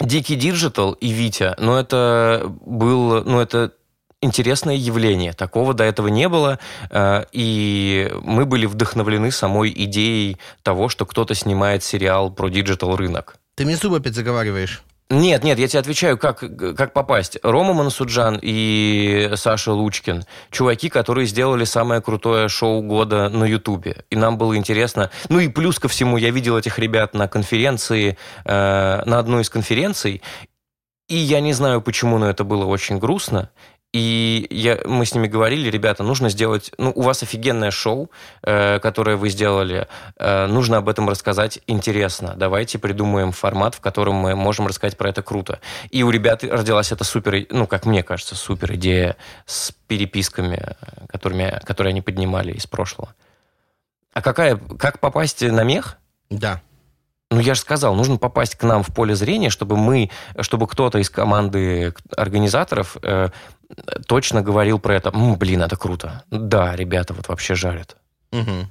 Дикий Digital и Витя, ну, это был, ну, это интересное явление. Такого до этого не было. э, И мы были вдохновлены самой идеей того, что кто-то снимает сериал про digital рынок. Ты мне зубы опять заговариваешь. Нет, нет, я тебе отвечаю, как, как попасть. Рома Мансуджан и Саша Лучкин, чуваки, которые сделали самое крутое шоу года на Ютубе. И нам было интересно. Ну и плюс ко всему, я видел этих ребят на конференции, э, на одной из конференций, и я не знаю почему, но это было очень грустно. И я, мы с ними говорили, ребята, нужно сделать... Ну, у вас офигенное шоу, э, которое вы сделали. Э, нужно об этом рассказать интересно. Давайте придумаем формат, в котором мы можем рассказать про это круто. И у ребят родилась эта супер... Ну, как мне кажется, супер идея с переписками, которыми, которые они поднимали из прошлого. А какая... Как попасть на мех? Да. Ну, я же сказал, нужно попасть к нам в поле зрения, чтобы мы, чтобы кто-то из команды организаторов э, точно говорил про это. М, блин, это круто. Да, ребята вот вообще жарят. Угу.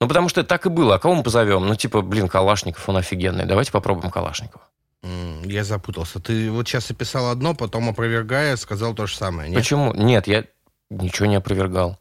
Ну, потому что так и было. А кого мы позовем? Ну, типа, блин, Калашников, он офигенный. Давайте попробуем Калашникова. Я запутался. Ты вот сейчас описал одно, потом опровергая, сказал то же самое. Нет? Почему? Нет, я ничего не опровергал.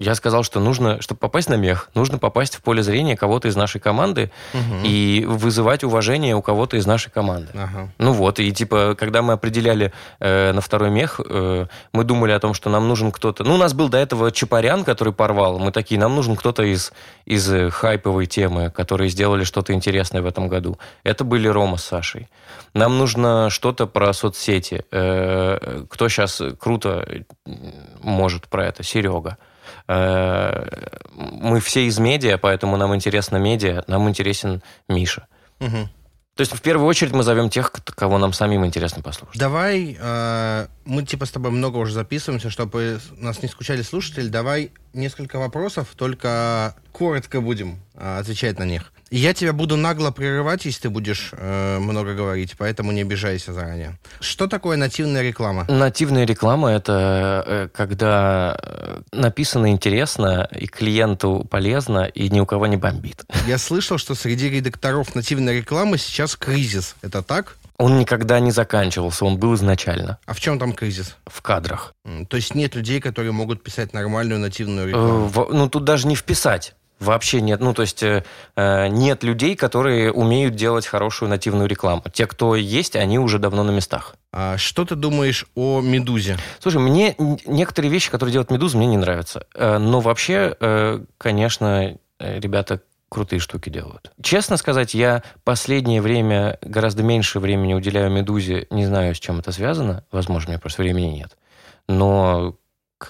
Я сказал, что нужно, чтобы попасть на мех, нужно попасть в поле зрения кого-то из нашей команды Мгм. и вызывать уважение у кого-то из нашей команды. Ага. Ну вот, и типа, когда мы определяли э, на второй мех, э, мы думали о том, что нам нужен кто-то... Ну, у нас был до этого Чапарян, который порвал. Мы такие, нам нужен кто-то из, из э, хайповой темы, которые сделали что-то интересное в этом году. Это были Рома с Сашей. Нам нужно что-то про соцсети. Э, кто сейчас круто может про это? Серега. Э, Мы все из медиа, поэтому нам интересно медиа, нам интересен Миша. Мгм. То есть в первую очередь мы зовем тех, кого нам самим интересно послушать. Давай, э, мы типа с тобой много уже записываемся, чтобы нас не скучали слушатели. Давай несколько вопросов, только коротко будем э, отвечать на них. Я тебя буду нагло прерывать, если ты будешь э, много говорить, поэтому не обижайся заранее. Что такое нативная реклама? Нативная реклама это э, когда э, написано интересно и клиенту полезно и ни у кого не бомбит. Я слышал, что среди редакторов нативной рекламы сейчас кризис. Это так? Он никогда не заканчивался, он был изначально А в чем там кризис? в кадрах. То есть нет людей, которые могут писать нормальную нативную Э, рекламу. во- Ну тут даже не вписать. Вообще нет. Ну, то есть э, э, нет людей, которые умеют делать хорошую нативную рекламу. Те, кто есть, они уже давно на местах. А что ты думаешь о Медузе? Слушай, мне некоторые вещи, которые делает Медуза, мне не нравятся. Э, Но вообще, конечно, ребята крутые штуки делают. Честно сказать, я последнее время гораздо меньше времени уделяю Медузе. Не знаю, с чем это связано. Возможно, у меня просто времени нет. Но,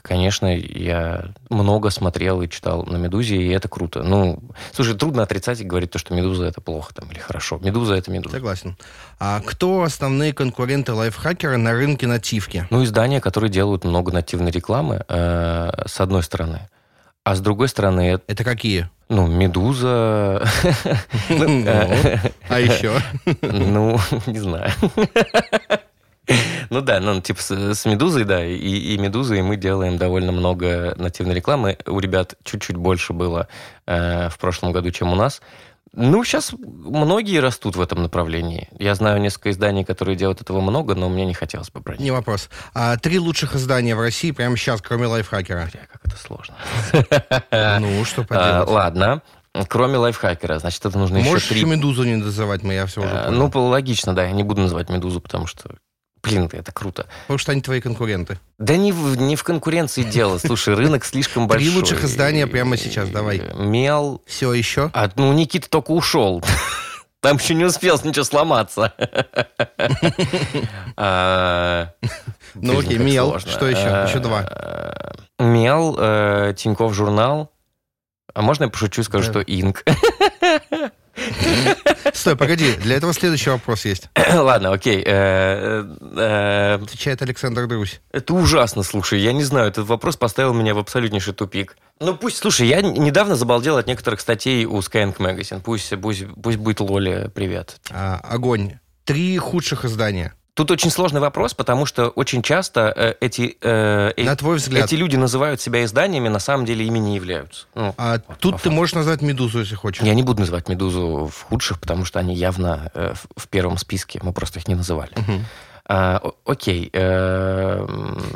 конечно, я много смотрел и читал на Медузе, и это круто. Ну, слушай, трудно отрицать и говорить то, что Медуза это плохо там или хорошо. Медуза это Медуза. Согласен. А кто основные конкуренты лайфхакера на рынке нативки? Ну, издания, которые делают много нативной рекламы, э, с одной стороны. А с другой стороны, это, Это какие? ну, Медуза... Ну, А еще? Ну, не знаю. Ну да, ну типа с, Медузой, да, и, и Медузой мы делаем довольно много нативной рекламы. У ребят чуть-чуть больше было э, в прошлом году, чем у нас. Ну, сейчас многие растут в этом направлении. Я знаю несколько изданий, которые делают этого много, но мне не хотелось бы брать. Не вопрос. А три лучших издания в России прямо сейчас, кроме лайфхакера? Бля, как это сложно. Ну, что А, поделать? ладно. Кроме лайфхакера, значит, это нужно Можешь еще три. Медузу не называть, мы я все уже Э, понял. Ну, логично, да. Я не буду называть Медузу, потому что, блин, это круто. Потому что они твои конкуренты. Да не в, не в конкуренции дело. Слушай, рынок слишком Три большой. лучших издания прямо сейчас, давай. Мел. Все еще? А, ну, Никита только ушел. Там еще не успел ничего сломаться. А, Ну окей, Мел. Что еще? А, Еще два. Мел, э, Тиньков журнал. А можно я пошучу и скажу, что Инк? Стой, погоди, для этого следующий вопрос есть. Ладно, окей. Э, э, Отвечает Александр Друзь. Это ужасно, слушай. Я не знаю, этот вопрос поставил меня в абсолютнейший тупик. Ну пусть, слушай, я недавно забалдел от некоторых статей у Skyeng Magazine. Пусть, пусть, пусть будет Лоли, привет. А, огонь. Три худших издания. Тут очень сложный вопрос, потому что очень часто э, эти, э, э, На твой взгляд. эти люди называют себя изданиями, на самом деле ими не являются. Ну, А вот, тут ты можешь назвать Медузу, если хочешь. Я не буду называть «Медузу» в худших, потому что они явно э, в, первом списке. Мы просто их не называли. Мгм. А, окей. э,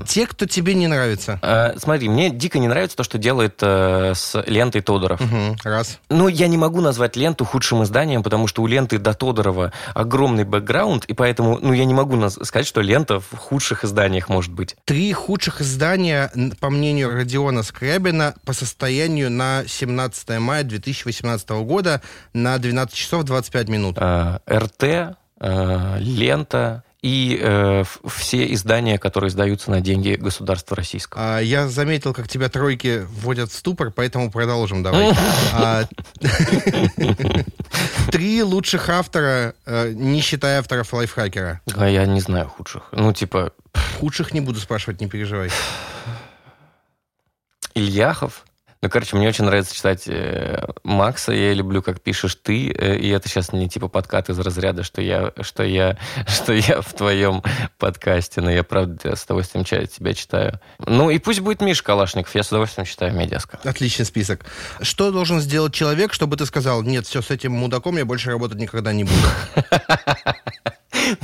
Те, кто тебе не нравится. э, смотри, мне дико не нравится то, что делает э, с лентой Тодоров. Мгм, Раз. Ну, я не могу назвать ленту худшим изданием, потому что у ленты до Тодорова огромный бэкграунд, и поэтому, ну, я не могу сказать, что лента в худших изданиях может быть. Три худших издания, по мнению Родиона Скрябина, по состоянию на 17 мая 2018 года на 12 часов 25 минут. Э, РТ, э, лента и э, все издания, которые издаются на деньги государства российского. А, я заметил, как тебя тройки вводят в ступор, поэтому продолжим давай. А, три лучших автора, э, не считая авторов лайфхакера. А я не знаю худших. Ну, типа... Худших не буду спрашивать, не переживай. Ильяхов, ну, короче, мне очень нравится читать э, Макса. Я люблю, как пишешь ты. Э, и это сейчас не типа подкат из разряда, что я, что я, что я в твоем подкасте. Но я, правда, с удовольствием тебя читаю. Ну, и пусть будет Миша Калашников. Я с удовольствием читаю медиаска. Отличный список. Что должен сделать человек, чтобы ты сказал, нет, все, с этим мудаком я больше работать никогда не буду?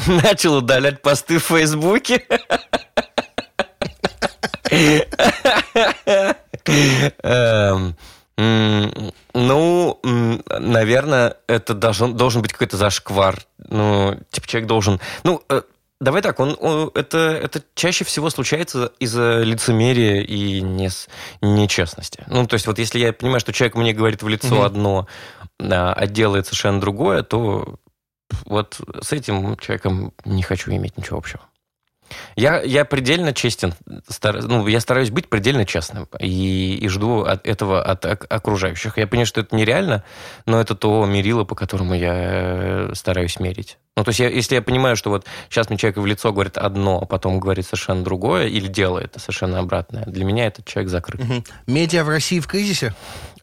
Начал удалять посты в Фейсбуке. Эм, ну, наверное, это должен, должен быть какой-то зашквар. Ну, типа человек должен... Ну, э, давай так, он, он это, это чаще всего случается из-за лицемерия и не, нечестности. Ну, то есть вот если я понимаю, что человек мне говорит в лицо mm-hmm. одно, а делает совершенно другое, то вот с этим человеком не хочу иметь ничего общего. Я, я предельно честен. Стар, ну, я стараюсь быть предельно честным. И, и жду от этого от окружающих. Я понимаю, что это нереально, но это то мерило, по которому я э, стараюсь мерить. Ну, то есть, я, если я понимаю, что вот сейчас мне человек в лицо говорит одно, а потом говорит совершенно другое, или делает совершенно обратное, для меня этот человек закрыт. Угу. Медиа в России в кризисе?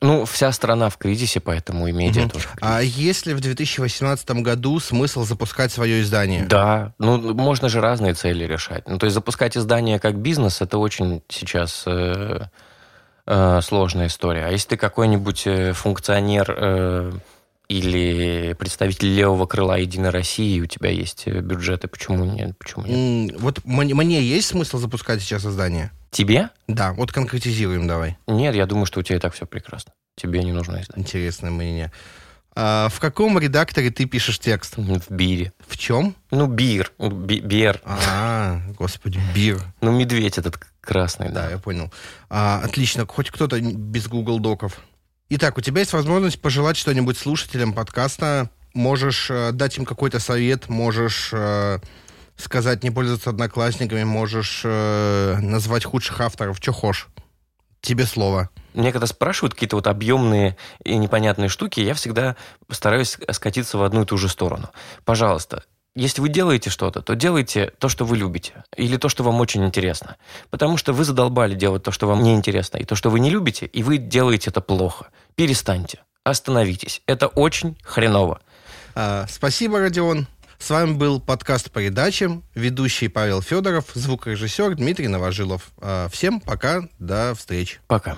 Ну, вся страна в кризисе, поэтому и медиа угу. тоже. А есть ли в 2018 году смысл запускать свое издание? Да, ну, можно же разные цели решать. Ну, то есть, запускать издание как бизнес, это очень сейчас... Э, э, сложная история. А если ты какой-нибудь э, функционер э, или представитель левого крыла Единой России, у тебя есть э, бюджеты, почему нет? Почему нет? Вот мне, мне есть смысл запускать сейчас издание? Тебе? Да, вот конкретизируем давай. Нет, я думаю, что у тебя и так все прекрасно. Тебе не нужно издать. Интересное мнение. А в каком редакторе ты пишешь текст? В бире. В чем? Ну, бир. Би бир. А, господи, бир. Ну, медведь этот красный, да. Да, я понял. А, отлично. Хоть кто-то без Google Доков. Итак, у тебя есть возможность пожелать что-нибудь слушателям подкаста. Можешь э, дать им какой-то совет, можешь э, сказать не пользоваться одноклассниками, можешь э, назвать худших авторов, что хочешь. Тебе слово. Мне когда спрашивают какие-то вот объемные и непонятные штуки, я всегда стараюсь скатиться в одну и ту же сторону. Пожалуйста, если вы делаете что-то, то делайте то, что вы любите, или то, что вам очень интересно. Потому что вы задолбали делать то, что вам не интересно, и то, что вы не любите, и вы делаете это плохо. Перестаньте. Остановитесь. Это очень хреново. А, спасибо, Родион. С вами был подкаст передачи, ведущий Павел Федоров, звукорежиссер Дмитрий Новожилов. А, всем пока, до встречи. Пока.